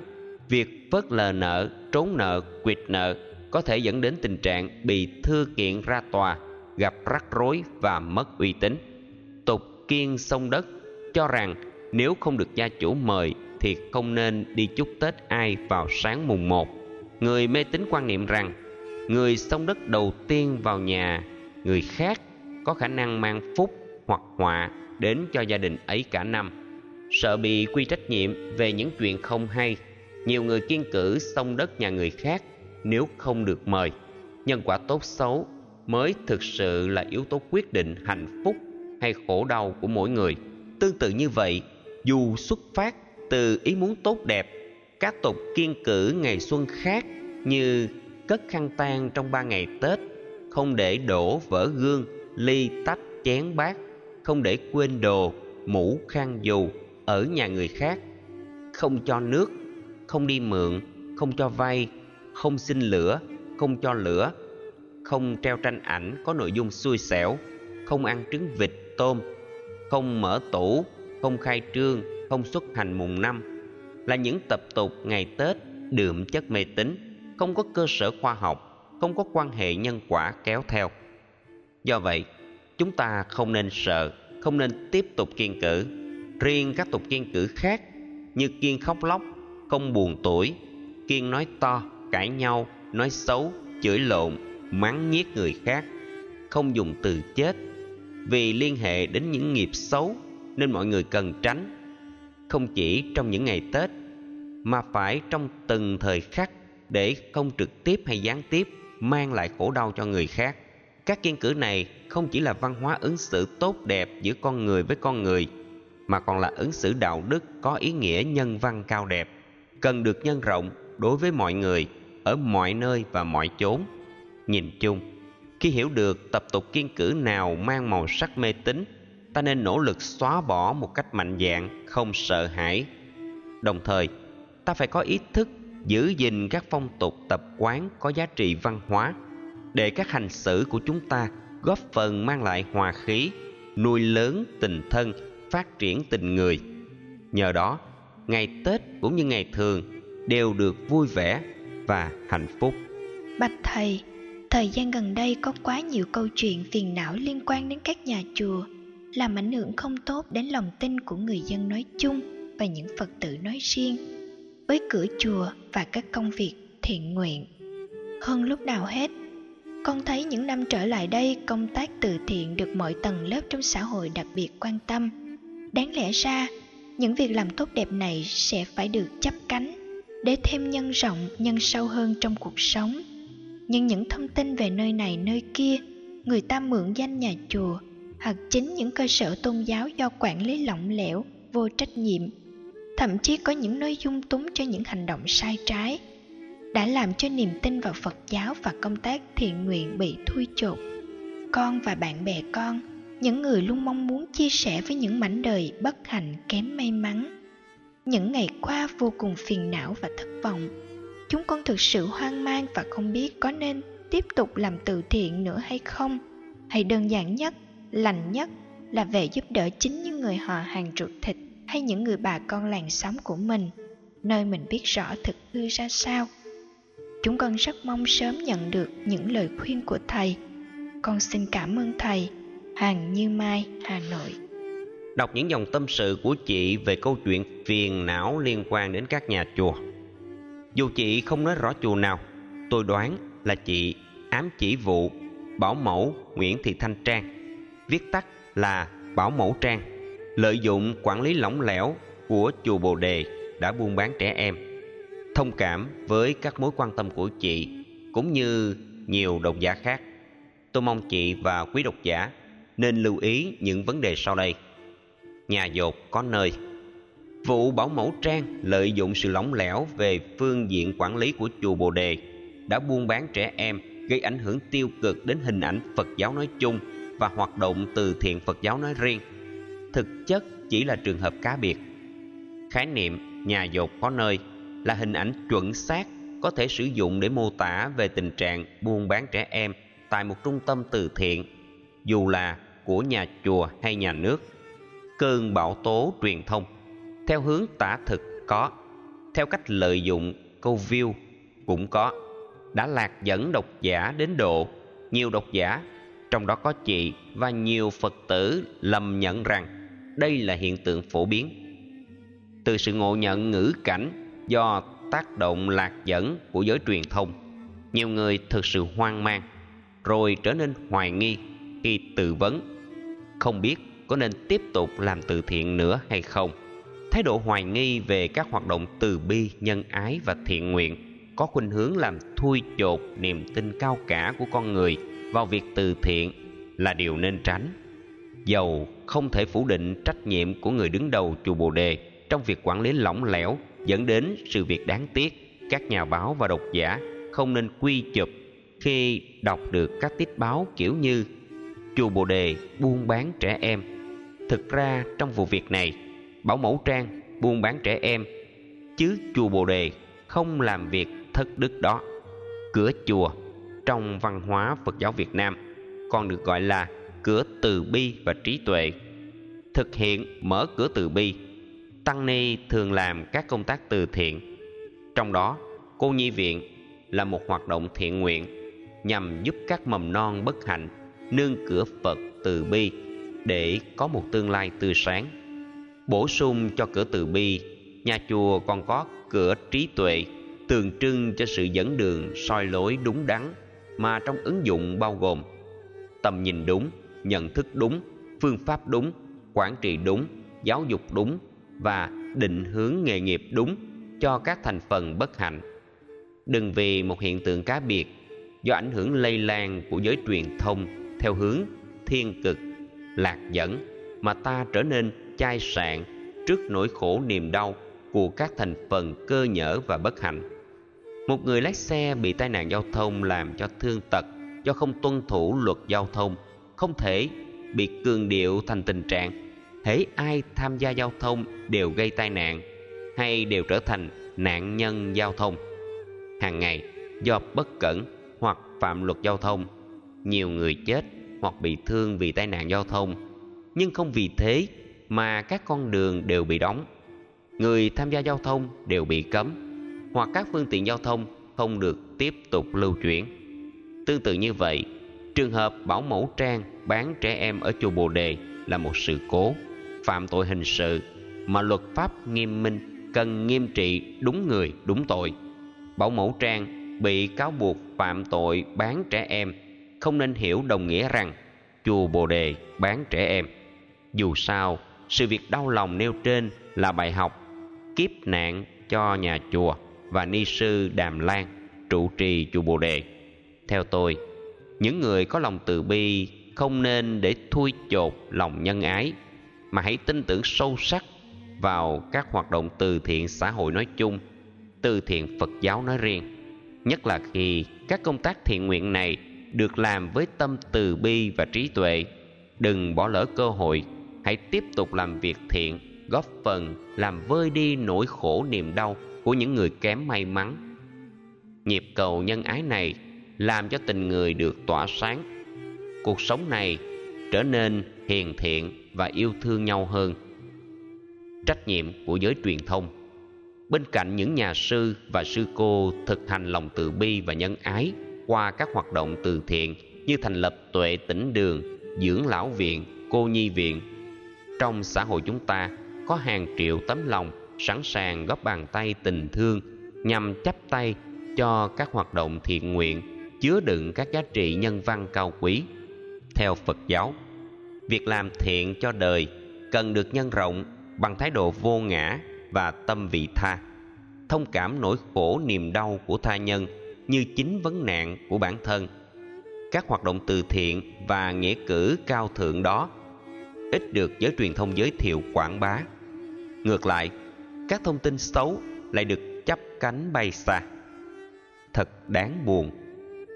Speaker 2: việc phớt lờ nợ, trốn nợ quyệt nợ có thể dẫn đến tình trạng bị thư kiện ra tòa, gặp rắc rối và mất uy tín kiên sông đất cho rằng nếu không được gia chủ mời thì không nên đi chúc Tết ai vào sáng mùng 1. Người mê tín quan niệm rằng người sông đất đầu tiên vào nhà người khác có khả năng mang phúc hoặc họa đến cho gia đình ấy cả năm. Sợ bị quy trách nhiệm về những chuyện không hay, nhiều người kiên cử sông đất nhà người khác nếu không được mời. Nhân quả tốt xấu mới thực sự là yếu tố quyết định hạnh phúc hay khổ đau của mỗi người. Tương tự như vậy, dù xuất phát từ ý muốn tốt đẹp, các tục kiên cử ngày xuân khác như cất khăn tang trong ba ngày Tết, không để đổ vỡ gương, ly tách chén bát, không để quên đồ, mũ khăn dù ở nhà người khác, không cho nước, không đi mượn, không cho vay, không xin lửa, không cho lửa, không treo tranh ảnh có nội dung xui xẻo, không ăn trứng vịt, tôm, không mở tủ, không khai trương, không xuất hành mùng năm là những tập tục ngày Tết đượm chất mê tín, không có cơ sở khoa học, không có quan hệ nhân quả kéo theo. Do vậy, chúng ta không nên sợ, không nên tiếp tục kiên cử. Riêng các tục kiên cử khác như kiên khóc lóc, không buồn tuổi, kiên nói to, cãi nhau, nói xấu, chửi lộn, mắng nhiếc người khác, không dùng từ chết vì liên hệ đến những nghiệp xấu nên mọi người cần tránh không chỉ trong những ngày Tết mà phải trong từng thời khắc để không trực tiếp hay gián tiếp mang lại khổ đau cho người khác. Các kiên cử này không chỉ là văn hóa ứng xử tốt đẹp giữa con người với con người mà còn là ứng xử đạo đức có ý nghĩa nhân văn cao đẹp, cần được nhân rộng đối với mọi người ở mọi nơi và mọi chốn. Nhìn chung, khi hiểu được tập tục kiên cử nào mang màu sắc mê tín, ta nên nỗ lực xóa bỏ một cách mạnh dạn, không sợ hãi. Đồng thời, ta phải có ý thức giữ gìn các phong tục tập quán có giá trị văn hóa, để các hành xử của chúng ta góp phần mang lại hòa khí, nuôi lớn tình thân, phát triển tình người. Nhờ đó, ngày tết cũng như ngày thường đều được vui vẻ và hạnh phúc.
Speaker 1: Bạch thầy thời gian gần đây có quá nhiều câu chuyện phiền não liên quan đến các nhà chùa, làm ảnh hưởng không tốt đến lòng tin của người dân nói chung và những phật tử nói riêng. Với cửa chùa và các công việc thiện nguyện. Hơn lúc nào hết, con thấy những năm trở lại đây công tác từ thiện được mọi tầng lớp trong xã hội đặc biệt quan tâm. Đáng lẽ ra, những việc làm tốt đẹp này sẽ phải được chấp cánh để thêm nhân rộng, nhân sâu hơn trong cuộc sống nhưng những thông tin về nơi này, nơi kia, người ta mượn danh nhà chùa, hoặc chính những cơ sở tôn giáo do quản lý lỏng lẻo, vô trách nhiệm. Thậm chí có những nơi dung túng cho những hành động sai trái, đã làm cho niềm tin vào phật giáo và công tác thiện nguyện bị thui chột. Con và bạn bè con, những người luôn mong muốn chia sẻ với những mảnh đời bất hạnh kém may mắn. Những ngày qua vô cùng phiền não và thất vọng chúng con thực sự hoang mang và không biết có nên tiếp tục làm từ thiện nữa hay không. Hay đơn giản nhất, lành nhất, là về giúp đỡ chính những người họ hàng ruột thịt hay những người bà con làng xóm của mình, nơi mình biết rõ thực hư ra sao. Chúng con rất mong sớm nhận được những lời khuyên của thầy. Con xin cảm ơn thầy. Hàng như mai, hà nội.
Speaker 2: Đọc những dòng tâm sự của chị về câu chuyện phiền não liên quan đến các nhà chùa dù chị không nói rõ chùa nào tôi đoán là chị ám chỉ vụ bảo mẫu nguyễn thị thanh trang viết tắt là Bảo Mẫu Trang, lợi dụng quản lý lỏng lẻo của chùa Bồ Đề đã buôn bán trẻ em. Thông cảm với các mối quan tâm của chị cũng như nhiều độc giả khác. Tôi mong chị và quý độc giả nên lưu ý những vấn đề sau đây. Nhà dột có nơi Vụ Bảo Mẫu Trang lợi dụng sự lỏng lẻo về phương diện quản lý của chùa Bồ Đề đã buôn bán trẻ em gây ảnh hưởng tiêu cực đến hình ảnh Phật giáo nói chung và hoạt động từ thiện Phật giáo nói riêng thực chất chỉ là trường hợp cá biệt. Khái niệm nhà dột có nơi là hình ảnh chuẩn xác có thể sử dụng để mô tả về tình trạng buôn bán trẻ em tại một trung tâm từ thiện, dù là của nhà chùa hay nhà nước. Cơn bão tố truyền thông theo hướng tả thực có, theo cách lợi dụng câu view cũng có. Đã lạc dẫn độc giả đến độ, nhiều độc giả, trong đó có chị và nhiều phật tử lầm nhận rằng đây là hiện tượng phổ biến. Từ sự ngộ nhận ngữ cảnh do tác động lạc dẫn của giới truyền thông, nhiều người thực sự hoang mang, rồi trở nên hoài nghi khi tự vấn, không biết có nên tiếp tục làm từ thiện nữa hay không thái độ hoài nghi về các hoạt động từ bi, nhân ái và thiện nguyện, có khuynh hướng làm thui chột niềm tin cao cả của con người vào việc từ thiện là điều nên tránh. Dầu không thể phủ định trách nhiệm của người đứng đầu chùa bồ đề trong việc quản lý lỏng lẻo dẫn đến sự việc đáng tiếc, các nhà báo và độc giả không nên quy chụp khi đọc được các tiết báo kiểu như chùa bồ đề buôn bán trẻ em thực ra trong vụ việc này bảo mẫu trang, buôn bán trẻ em. Chứ chùa bồ đề không làm việc thất đức đó. Cửa chùa trong văn hóa phật giáo việt nam còn được gọi là cửa từ bi và trí tuệ. Thực hiện mở cửa từ bi, tăng ni thường làm các công tác từ thiện. Trong đó, cô nhi viện là một hoạt động thiện nguyện nhằm giúp các mầm non bất hạnh nương cửa phật từ bi để có một tương lai tươi sáng bổ sung cho cửa từ bi. Nhà chùa còn có cửa trí tuệ, tượng trưng cho sự dẫn đường, soi lối đúng đắn, mà trong ứng dụng bao gồm tầm nhìn đúng, nhận thức đúng, phương pháp đúng, quản trị đúng, giáo dục đúng và định hướng nghề nghiệp đúng cho các thành phần bất hạnh. Đừng vì một hiện tượng cá biệt do ảnh hưởng lây lan của giới truyền thông theo hướng thiên cực, lạc dẫn mà ta trở nên chai sạn trước nỗi khổ niềm đau của các thành phần cơ nhở và bất hạnh. Một người lái xe bị tai nạn giao thông làm cho thương tật do không tuân thủ luật giao thông, không thể bị cường điệu thành tình trạng hễ ai tham gia giao thông đều gây tai nạn hay đều trở thành nạn nhân giao thông. Hàng ngày, do bất cẩn hoặc phạm luật giao thông, nhiều người chết hoặc bị thương vì tai nạn giao thông. Nhưng không vì thế mà các con đường đều bị đóng. Người tham gia giao thông đều bị cấm, hoặc các phương tiện giao thông không được tiếp tục lưu chuyển. Tương tự như vậy, trường hợp bảo mẫu trang bán trẻ em ở chùa bồ đề là một sự cố, phạm tội hình sự mà luật pháp nghiêm minh, cần nghiêm trị đúng người, đúng tội. Bảo mẫu trang bị cáo buộc phạm tội bán trẻ em, không nên hiểu đồng nghĩa rằng chùa bồ đề bán trẻ em. Dù sao sự việc đau lòng nêu trên là bài học kiếp nạn cho nhà chùa và ni sư đàm lan, trụ trì chùa bồ đề. Theo tôi, những người có lòng từ bi không nên để thui chột lòng nhân ái, mà hãy tin tưởng sâu sắc vào các hoạt động từ thiện xã hội nói chung, từ thiện phật giáo nói riêng. Nhất là khi các công tác thiện nguyện này được làm với tâm từ bi và trí tuệ, đừng bỏ lỡ cơ hội hãy tiếp tục làm việc thiện, góp phần làm vơi đi nỗi khổ niềm đau của những người kém may mắn. Nhịp cầu nhân ái này làm cho tình người được tỏa sáng. Cuộc sống này trở nên hiền thiện và yêu thương nhau hơn. Trách nhiệm của giới truyền thông. Bên cạnh những nhà sư và sư cô thực hành lòng từ bi và nhân ái qua các hoạt động từ thiện như thành lập tuệ tỉnh đường, dưỡng lão viện, cô nhi viện trong xã hội chúng ta, có hàng triệu tấm lòng sẵn sàng góp bàn tay tình thương, nhằm chắp tay cho các hoạt động thiện nguyện, chứa đựng các giá trị nhân văn cao quý. Theo phật giáo, việc làm thiện cho đời cần được nhân rộng bằng thái độ vô ngã và tâm vị tha, thông cảm nỗi khổ niềm đau của tha nhân như chính vấn nạn của bản thân. Các hoạt động từ thiện và nghĩa cử cao thượng đó ít được giới truyền thông giới thiệu quảng bá. Ngược lại, các thông tin xấu lại được chắp cánh bay xa. Thật đáng buồn,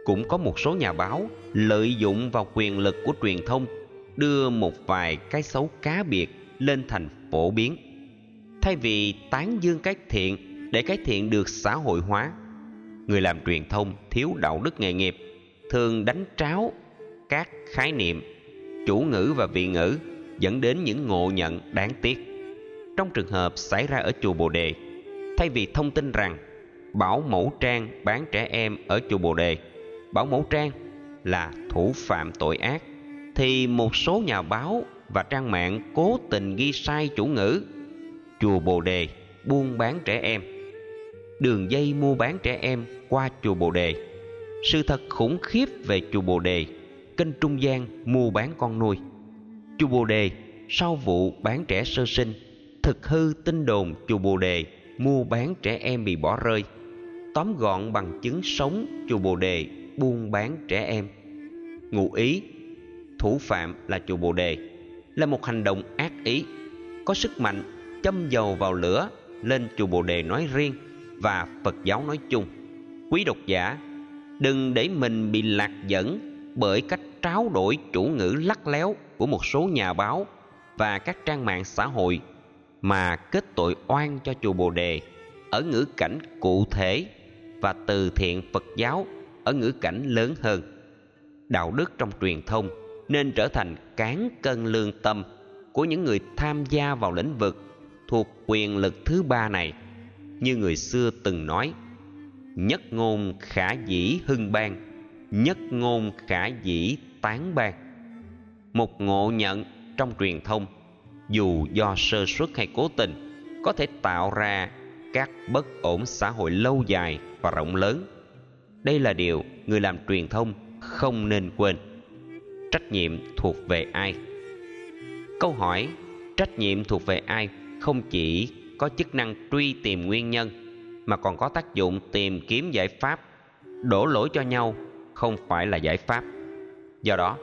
Speaker 2: cũng có một số nhà báo lợi dụng vào quyền lực của truyền thông đưa một vài cái xấu cá biệt lên thành phổ biến. Thay vì tán dương cái thiện để cái thiện được xã hội hóa, người làm truyền thông thiếu đạo đức nghề nghiệp, thường đánh tráo các khái niệm chủ ngữ và vị ngữ dẫn đến những ngộ nhận đáng tiếc. Trong trường hợp xảy ra ở chùa bồ đề, thay vì thông tin rằng bảo mẫu trang bán trẻ em ở chùa bồ đề, bảo mẫu trang là thủ phạm tội ác, thì một số nhà báo và trang mạng cố tình ghi sai chủ ngữ, chùa bồ đề buôn bán trẻ em. Đường dây mua bán trẻ em qua chùa bồ đề, sự thật khủng khiếp về chùa bồ đề, kênh trung gian mua bán con nuôi chùa bồ đề, sau vụ bán trẻ sơ sinh, thực hư tin đồn chùa bồ đề mua bán trẻ em bị bỏ rơi. Tóm gọn bằng chứng sống chùa bồ đề buôn bán trẻ em. Ngụ ý, thủ phạm là chùa bồ đề, là một hành động ác ý, có sức mạnh châm dầu vào lửa lên chùa bồ đề nói riêng và phật giáo nói chung. Quý độc giả, đừng để mình bị lạc dẫn bởi cách tráo đổi chủ ngữ lắc léo của một số nhà báo và các trang mạng xã hội mà kết tội oan cho chùa Bồ Đề ở ngữ cảnh cụ thể và từ thiện Phật giáo ở ngữ cảnh lớn hơn. Đạo đức trong truyền thông nên trở thành cán cân lương tâm của những người tham gia vào lĩnh vực thuộc quyền lực thứ ba này. Như người xưa từng nói, nhất ngôn khả dĩ hưng bang nhất ngôn khả dĩ tán bạc. Một ngộ nhận trong truyền thông, dù do sơ suất hay cố tình, có thể tạo ra các bất ổn xã hội lâu dài và rộng lớn. Đây là điều người làm truyền thông không nên quên. Trách nhiệm thuộc về ai? Câu hỏi, trách nhiệm thuộc về ai không chỉ có chức năng truy tìm nguyên nhân, mà còn có tác dụng tìm kiếm giải pháp, đổ lỗi cho nhau không phải là giải pháp do đó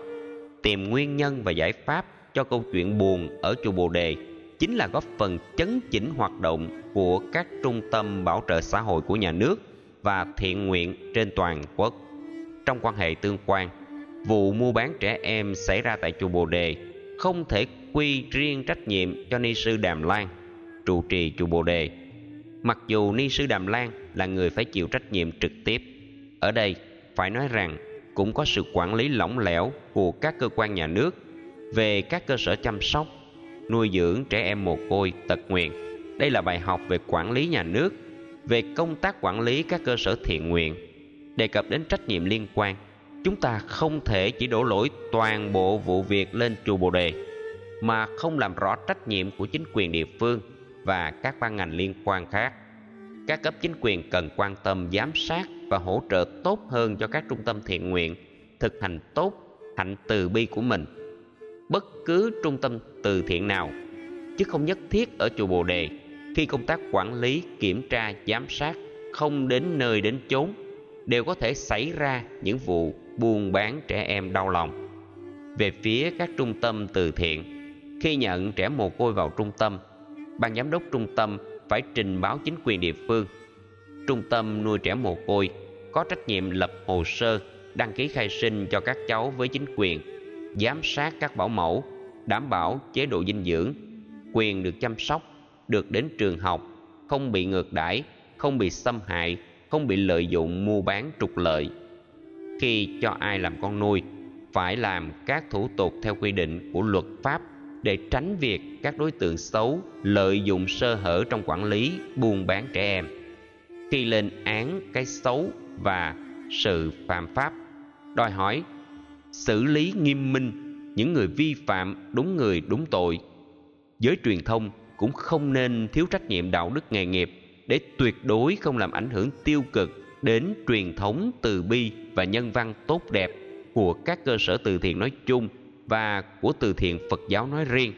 Speaker 2: tìm nguyên nhân và giải pháp cho câu chuyện buồn ở chùa Bồ Đề chính là góp phần chấn chỉnh hoạt động của các trung tâm bảo trợ xã hội của nhà nước và thiện nguyện trên toàn quốc. Trong quan hệ tương quan, vụ mua bán trẻ em xảy ra tại chùa Bồ Đề không thể quy riêng trách nhiệm cho ni sư Đàm Lan, trụ trì chùa Bồ Đề. Mặc dù ni sư Đàm Lan là người phải chịu trách nhiệm trực tiếp, ở đây phải nói rằng cũng có sự quản lý lỏng lẻo của các cơ quan nhà nước về các cơ sở chăm sóc, nuôi dưỡng trẻ em mồ côi tật nguyền. Đây là bài học về quản lý nhà nước, về công tác quản lý các cơ sở thiện nguyện. Đề cập đến trách nhiệm liên quan, chúng ta không thể chỉ đổ lỗi toàn bộ vụ việc lên chùa Bồ Đề, mà không làm rõ trách nhiệm của chính quyền địa phương và các ban ngành liên quan khác. Các cấp chính quyền cần quan tâm giám sát và hỗ trợ tốt hơn cho các trung tâm thiện nguyện thực hành tốt hạnh từ bi của mình bất cứ trung tâm từ thiện nào chứ không nhất thiết ở chùa Bồ Đề khi công tác quản lý, kiểm tra, giám sát không đến nơi đến chốn đều có thể xảy ra những vụ buôn bán trẻ em đau lòng. Về phía các trung tâm từ thiện, khi nhận trẻ mồ côi vào trung tâm, ban giám đốc trung tâm phải trình báo chính quyền địa phương. Trung tâm nuôi trẻ mồ côi có trách nhiệm lập hồ sơ đăng ký khai sinh cho các cháu với chính quyền giám sát các bảo mẫu, đảm bảo chế độ dinh dưỡng, quyền được chăm sóc, được đến trường học, không bị ngược đãi, không bị xâm hại, không bị lợi dụng mua bán trục lợi. Khi cho ai làm con nuôi, phải làm các thủ tục theo quy định của luật pháp để tránh việc các đối tượng xấu lợi dụng sơ hở trong quản lý buôn bán trẻ em. Khi lên án cái xấu và sự phạm pháp, đòi hỏi xử lý nghiêm minh những người vi phạm đúng người đúng tội giới truyền thông cũng không nên thiếu trách nhiệm đạo đức nghề nghiệp để tuyệt đối không làm ảnh hưởng tiêu cực đến truyền thống từ bi và nhân văn tốt đẹp của các cơ sở từ thiện nói chung và của từ thiện Phật giáo nói riêng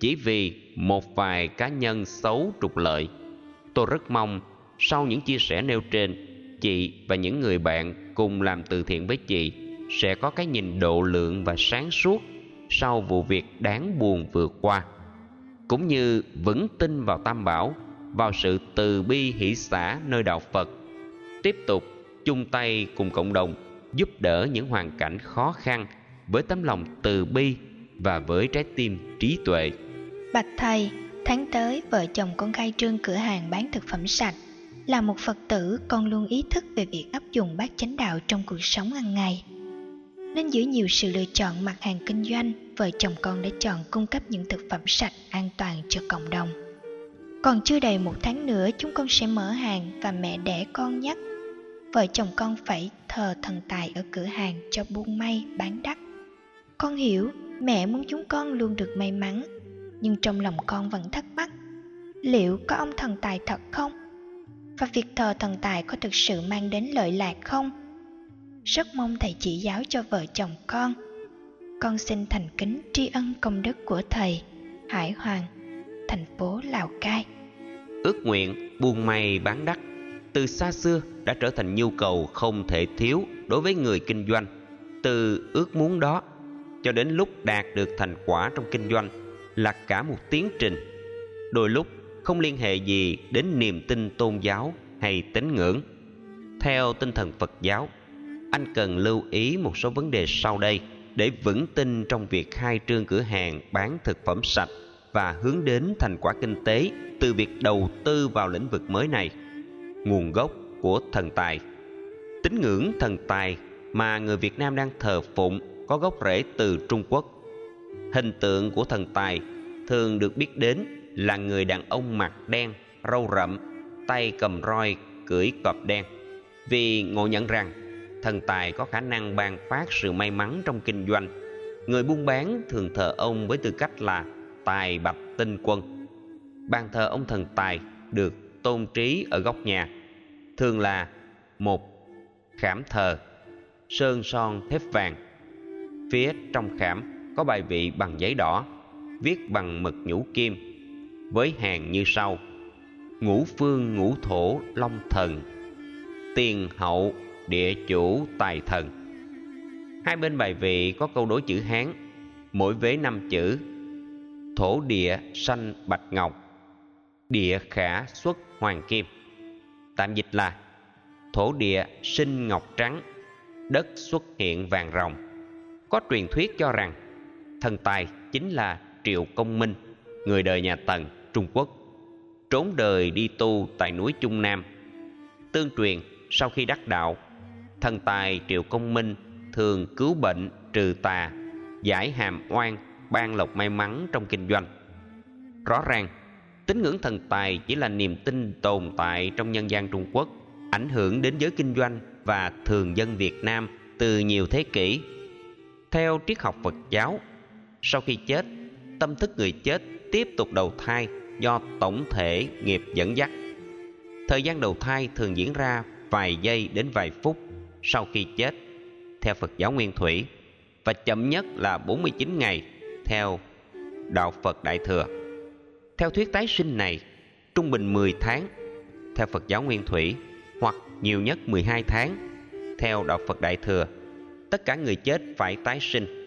Speaker 2: chỉ vì một vài cá nhân xấu trục lợi. Tôi rất mong sau những chia sẻ nêu trên, chị và những người bạn cùng làm từ thiện với chị sẽ có cái nhìn độ lượng và sáng suốt sau vụ việc đáng buồn vừa qua cũng như vững tin vào tam bảo vào sự từ bi hỷ xã nơi đạo phật tiếp tục chung tay cùng cộng đồng giúp đỡ những hoàn cảnh khó khăn với tấm lòng từ bi và với trái tim trí tuệ.
Speaker 1: Bạch thầy, tháng tới vợ chồng con khai trương cửa hàng bán thực phẩm sạch là một phật tử con luôn ý thức về việc áp dụng bát chánh đạo trong cuộc sống hàng ngày. Nên giữa nhiều sự lựa chọn mặt hàng kinh doanh, vợ chồng con đã chọn cung cấp những thực phẩm sạch an toàn cho cộng đồng. Còn chưa đầy một tháng nữa, chúng con sẽ mở hàng và mẹ đẻ con nhắc, vợ chồng con phải thờ thần tài ở cửa hàng cho buôn may, bán đắt con hiểu, mẹ muốn chúng con luôn được may mắn, nhưng trong lòng con vẫn thắc mắc, liệu có ông thần tài thật không? Và việc thờ thần tài có thực sự mang đến lợi lạc không? Rất mong thầy chỉ giáo cho vợ chồng con. Con xin thành kính tri ân công đức của thầy, hải hoàng, thành phố lào cai.
Speaker 2: Ước nguyện buôn may bán đắt, từ xa xưa đã trở thành nhu cầu không thể thiếu đối với người kinh doanh. Từ ước muốn đó cho đến lúc đạt được thành quả trong kinh doanh là cả một tiến trình. Đôi lúc không liên hệ gì đến niềm tin tôn giáo hay tín ngưỡng. Theo tinh thần phật giáo, anh cần lưu ý một số vấn đề sau đây để vững tin trong việc khai trương cửa hàng bán thực phẩm sạch và hướng đến thành quả kinh tế từ việc đầu tư vào lĩnh vực mới này. Nguồn gốc của thần tài. Tín ngưỡng thần tài mà người việt nam đang thờ phụng có gốc rễ từ trung quốc. Hình tượng của thần tài thường được biết đến là người đàn ông mặt đen, râu rậm, tay cầm roi, cưỡi cọp đen. Vì ngộ nhận rằng, thần tài có khả năng ban phát sự may mắn trong kinh doanh, người buôn bán thường thờ ông với tư cách là tài bạch tinh quân. Bàn thờ ông thần tài được tôn trí ở góc nhà, thường là một khảm thờ, sơn son thép vàng phía trong khảm có bài vị bằng giấy đỏ, viết bằng mực nhũ kim, với hàng như sau. Ngũ phương ngũ thổ long thần, tiền hậu địa chủ tài thần. Hai bên bài vị có câu đối chữ hán, mỗi vế năm chữ. Thổ địa sanh bạch ngọc, địa khả xuất hoàng kim. Tạm dịch là, thổ địa sinh ngọc trắng, đất xuất hiện vàng rồng có truyền thuyết cho rằng thần tài chính là triệu công minh, người đời nhà tần, trung quốc, trốn đời đi tu tại núi trung nam. Tương truyền, sau khi đắc đạo, thần tài triệu công minh thường cứu bệnh trừ tà, giải hàm oan, ban lộc may mắn trong kinh doanh. Rõ ràng, tín ngưỡng thần tài chỉ là niềm tin tồn tại trong nhân gian trung quốc, ảnh hưởng đến giới kinh doanh và thường dân việt nam từ nhiều thế kỷ theo triết học phật giáo sau khi chết tâm thức người chết tiếp tục đầu thai do tổng thể nghiệp dẫn dắt thời gian đầu thai thường diễn ra vài giây đến vài phút sau khi chết theo Phật giáo Nguyên Thủy và chậm nhất là 49 ngày theo Đạo Phật Đại Thừa. Theo thuyết tái sinh này, trung bình 10 tháng theo Phật giáo Nguyên Thủy hoặc nhiều nhất 12 tháng theo Đạo Phật Đại Thừa. Tất cả người chết phải tái sinh.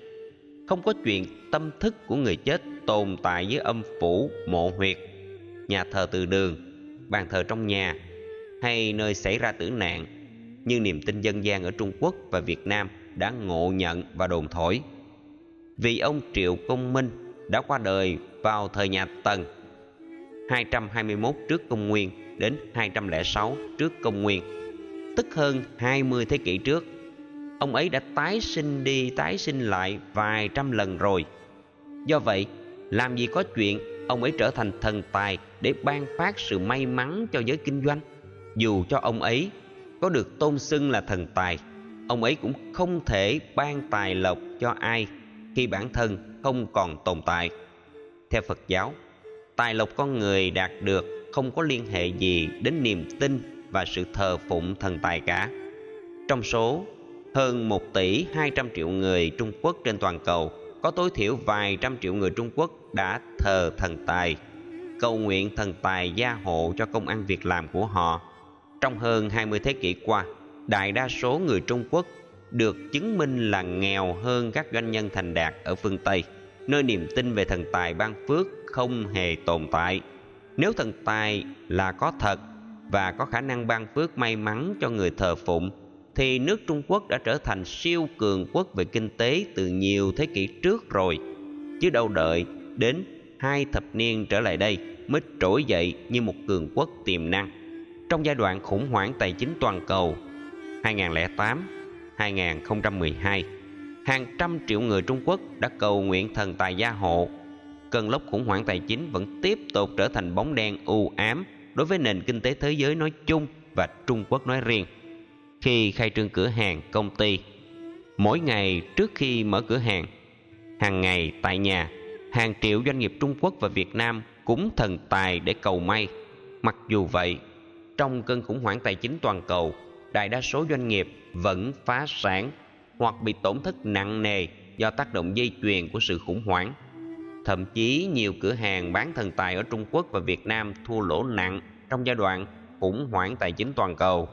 Speaker 2: Không có chuyện tâm thức của người chết tồn tại với âm phủ, mộ huyệt, nhà thờ từ đường, bàn thờ trong nhà hay nơi xảy ra tử nạn như niềm tin dân gian ở Trung Quốc và Việt Nam đã ngộ nhận và đồn thổi. Vì ông Triệu Công Minh đã qua đời vào thời nhà Tần 221 trước công nguyên đến 206 trước công nguyên, tức hơn 20 thế kỷ trước. Ông ấy đã tái sinh đi tái sinh lại vài trăm lần rồi. Do vậy, làm gì có chuyện ông ấy trở thành thần tài để ban phát sự may mắn cho giới kinh doanh? Dù cho ông ấy có được tôn xưng là thần tài ông ấy cũng không thể ban tài lộc cho ai khi bản thân không còn tồn tại theo phật giáo tài lộc con người đạt được không có liên hệ gì đến niềm tin và sự thờ phụng thần tài cả trong số hơn 1 tỷ 200 triệu người Trung Quốc trên toàn cầu có tối thiểu vài trăm triệu người Trung Quốc đã thờ thần tài cầu nguyện thần tài gia hộ cho công ăn việc làm của họ trong hơn 20 thế kỷ qua, đại đa số người Trung Quốc được chứng minh là nghèo hơn các doanh nhân thành đạt ở phương Tây, nơi niềm tin về thần tài ban phước không hề tồn tại. Nếu thần tài là có thật và có khả năng ban phước may mắn cho người thờ phụng, thì nước Trung Quốc đã trở thành siêu cường quốc về kinh tế từ nhiều thế kỷ trước rồi. Chứ đâu đợi đến hai thập niên trở lại đây mới trỗi dậy như một cường quốc tiềm năng trong giai đoạn khủng hoảng tài chính toàn cầu 2008-2012, hàng trăm triệu người Trung Quốc đã cầu nguyện thần tài gia hộ, cơn lốc khủng hoảng tài chính vẫn tiếp tục trở thành bóng đen u ám đối với nền kinh tế thế giới nói chung và Trung Quốc nói riêng. Khi khai trương cửa hàng, công ty, mỗi ngày trước khi mở cửa hàng, hàng ngày tại nhà, hàng triệu doanh nghiệp Trung Quốc và Việt Nam cúng thần tài để cầu may. Mặc dù vậy, trong cơn khủng hoảng tài chính toàn cầu, đại đa số doanh nghiệp vẫn phá sản hoặc bị tổn thất nặng nề do tác động dây chuyền của sự khủng hoảng. Thậm chí nhiều cửa hàng bán thần tài ở Trung Quốc và Việt Nam thua lỗ nặng trong giai đoạn khủng hoảng tài chính toàn cầu.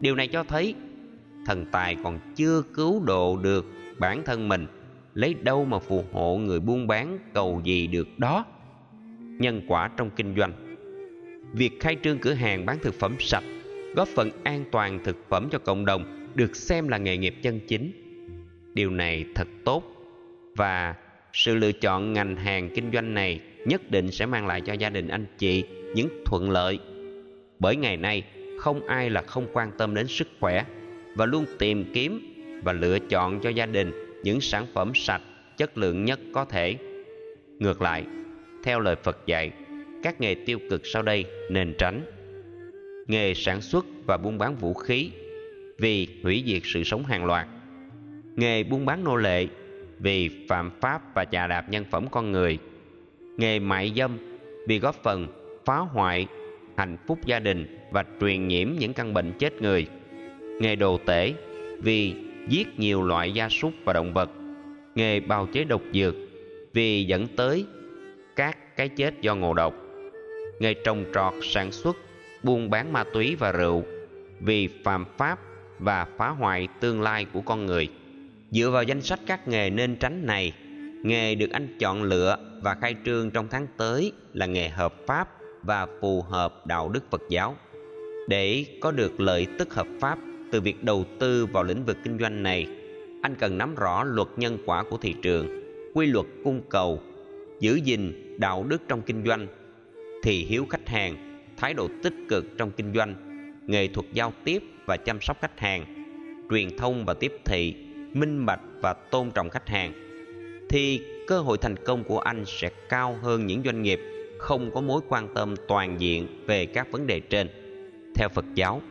Speaker 2: Điều này cho thấy thần tài còn chưa cứu độ được bản thân mình, lấy đâu mà phù hộ người buôn bán cầu gì được đó. Nhân quả trong kinh doanh Việc khai trương cửa hàng bán thực phẩm sạch, góp phần an toàn thực phẩm cho cộng đồng được xem là nghề nghiệp chân chính. Điều này thật tốt và sự lựa chọn ngành hàng kinh doanh này nhất định sẽ mang lại cho gia đình anh chị những thuận lợi bởi ngày nay không ai là không quan tâm đến sức khỏe và luôn tìm kiếm và lựa chọn cho gia đình những sản phẩm sạch, chất lượng nhất có thể. Ngược lại, theo lời phật dạy, các nghề tiêu cực sau đây nên tránh. Nghề sản xuất và buôn bán vũ khí, vì hủy diệt sự sống hàng loạt. Nghề buôn bán nô lệ, vì phạm pháp và chà đạp nhân phẩm con người. Nghề mại dâm, vì góp phần phá hoại hạnh phúc gia đình và truyền nhiễm những căn bệnh chết người. Nghề đồ tể, vì giết nhiều loại gia súc và động vật. Nghề bào chế độc dược, vì dẫn tới các cái chết do ngộ độc. Nghề trồng trọt, sản xuất, buôn bán ma túy và rượu, vì phạm pháp và phá hoại tương lai của con người. Dựa vào danh sách các nghề nên tránh này, nghề được anh chọn lựa và khai trương trong tháng tới là nghề hợp pháp và phù hợp đạo đức Phật giáo. Để có được lợi tức hợp pháp từ việc đầu tư vào lĩnh vực kinh doanh này, anh cần nắm rõ luật nhân quả của thị trường, quy luật cung cầu, giữ gìn đạo đức trong kinh doanh, thì hiếu khách hàng, thái độ tích cực trong kinh doanh, nghệ thuật giao tiếp và chăm sóc khách hàng, truyền thông và tiếp thị, minh bạch và tôn trọng khách hàng, thì cơ hội thành công của anh sẽ cao hơn những doanh nghiệp không có mối quan tâm toàn diện về các vấn đề trên. Theo phật giáo,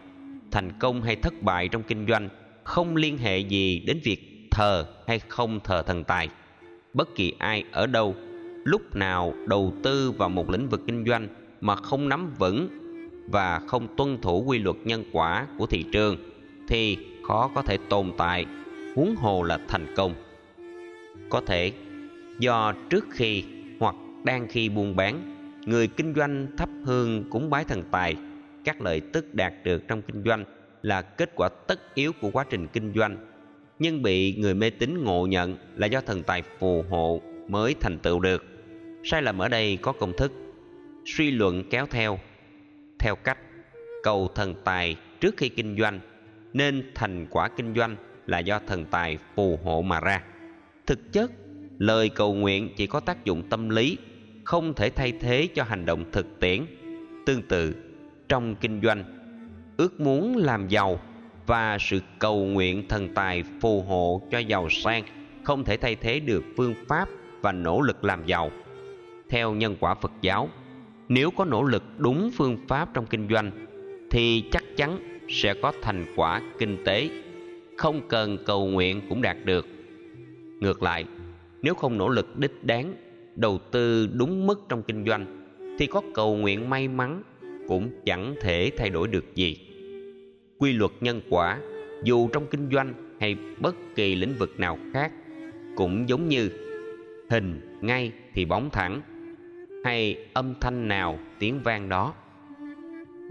Speaker 2: thành công hay thất bại trong kinh doanh không liên hệ gì đến việc thờ hay không thờ thần tài. Bất kỳ ai ở đâu, lúc nào đầu tư vào một lĩnh vực kinh doanh mà không nắm vững và không tuân thủ quy luật nhân quả của thị trường thì khó có thể tồn tại, huống hồ là thành công. Có thể do trước khi hoặc đang khi buôn bán người kinh doanh thắp hương cúng bái thần tài. Các lợi tức đạt được trong kinh doanh là kết quả tất yếu của quá trình kinh doanh. Nhưng bị người mê tín ngộ nhận là do thần tài phù hộ mới thành tựu được. Sai lầm ở đây có công thức. Suy luận kéo theo. Theo cách, cầu thần tài trước khi kinh doanh nên thành quả kinh doanh là do thần tài phù hộ mà ra. Thực chất, lời cầu nguyện chỉ có tác dụng tâm lý không thể thay thế cho hành động thực tiễn, tương tự trong kinh doanh, ước muốn làm giàu và sự cầu nguyện thần tài phù hộ cho giàu sang không thể thay thế được phương pháp và nỗ lực làm giàu. Theo nhân quả phật giáo, nếu có nỗ lực đúng phương pháp trong kinh doanh thì chắc chắn sẽ có thành quả kinh tế không cần cầu nguyện cũng đạt được. Ngược lại, nếu không nỗ lực đích đáng đầu tư đúng mức trong kinh doanh, thì có cầu nguyện may mắn cũng chẳng thể thay đổi được gì. Quy luật nhân quả, dù trong kinh doanh hay bất kỳ lĩnh vực nào khác, cũng giống như hình ngay thì bóng thẳng, hay âm thanh nào tiếng vang đó.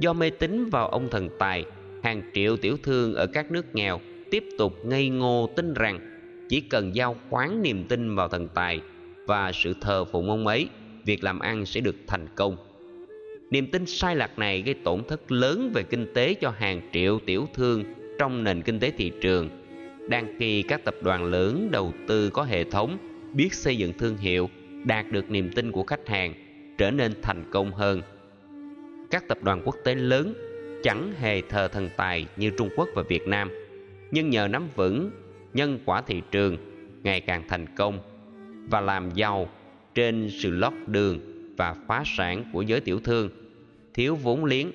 Speaker 2: Do mê tín vào ông thần tài, hàng triệu tiểu thương ở các nước nghèo tiếp tục ngây ngô tin rằng chỉ cần giao khoán niềm tin vào thần tài và sự thờ phụng ông ấy, việc làm ăn sẽ được thành công. Niềm tin sai lạc này gây tổn thất lớn về kinh tế cho hàng triệu tiểu thương trong nền kinh tế thị trường, đang khi các tập đoàn lớn đầu tư có hệ thống, biết xây dựng thương hiệu, đạt được niềm tin của khách hàng, trở nên thành công hơn. Các tập đoàn quốc tế lớn chẳng hề thờ thần tài như trung quốc và việt nam, nhưng nhờ nắm vững nhân quả thị trường, ngày càng thành công và làm giàu trên sự lót đường và phá sản của giới tiểu thương. Thiếu vốn liếng,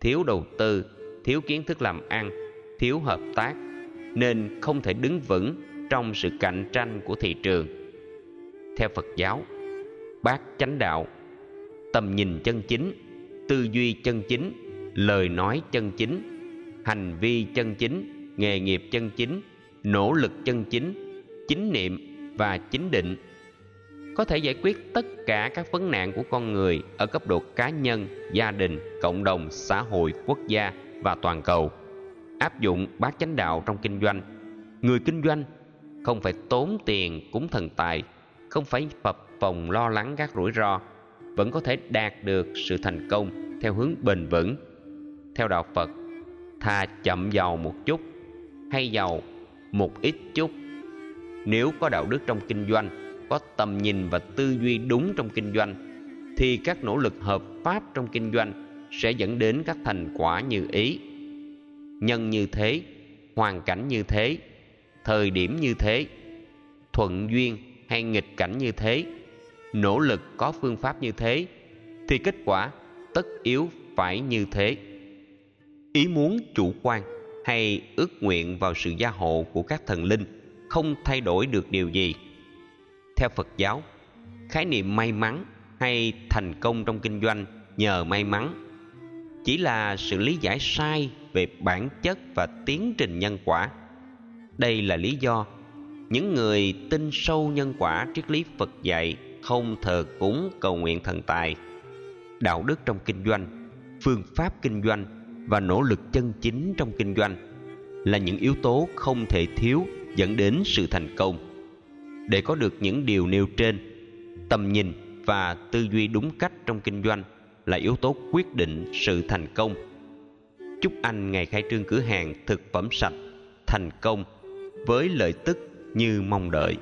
Speaker 2: thiếu đầu tư, thiếu kiến thức làm ăn, thiếu hợp tác, nên không thể đứng vững trong sự cạnh tranh của thị trường. Theo phật giáo bát chánh đạo, tầm nhìn chân chính, tư duy chân chính, lời nói chân chính, hành vi chân chính, nghề nghiệp chân chính, nỗ lực chân chính chính niệm và chính định. Có thể giải quyết tất cả các vấn nạn của con người ở cấp độ cá nhân, gia đình, cộng đồng, xã hội, quốc gia và toàn cầu. Áp dụng bát chánh đạo trong kinh doanh. Người kinh doanh không phải tốn tiền cúng thần tài, không phải phập phòng lo lắng các rủi ro, vẫn có thể đạt được sự thành công theo hướng bền vững. Theo đạo phật thà chậm giàu một chút, hay giàu một ít chút nếu có đạo đức trong kinh doanh, có tầm nhìn và tư duy đúng trong kinh doanh, thì các nỗ lực hợp pháp trong kinh doanh sẽ dẫn đến các thành quả như ý. Nhân như thế, hoàn cảnh như thế, thời điểm như thế, thuận duyên hay nghịch cảnh như thế, nỗ lực có phương pháp như thế, thì kết quả tất yếu phải như thế. Ý muốn chủ quan hay ước nguyện vào sự gia hộ của các thần linh không thay đổi được điều gì. Theo phật giáo, khái niệm may mắn hay thành công trong kinh doanh nhờ may mắn chỉ là sự lý giải sai về bản chất và tiến trình nhân quả. Đây là lý do những người tin sâu nhân quả triết lý phật dạy không thờ cúng cầu nguyện thần tài, đạo đức trong kinh doanh, phương pháp kinh doanh và nỗ lực chân chính trong kinh doanh là những yếu tố không thể thiếu dẫn đến sự thành công. Để có được những điều nêu trên, tầm nhìn và tư duy đúng cách trong kinh doanh là yếu tố quyết định sự thành công. Chúc anh ngày khai trương cửa hàng thực phẩm sạch, thành công với lợi tức như mong đợi.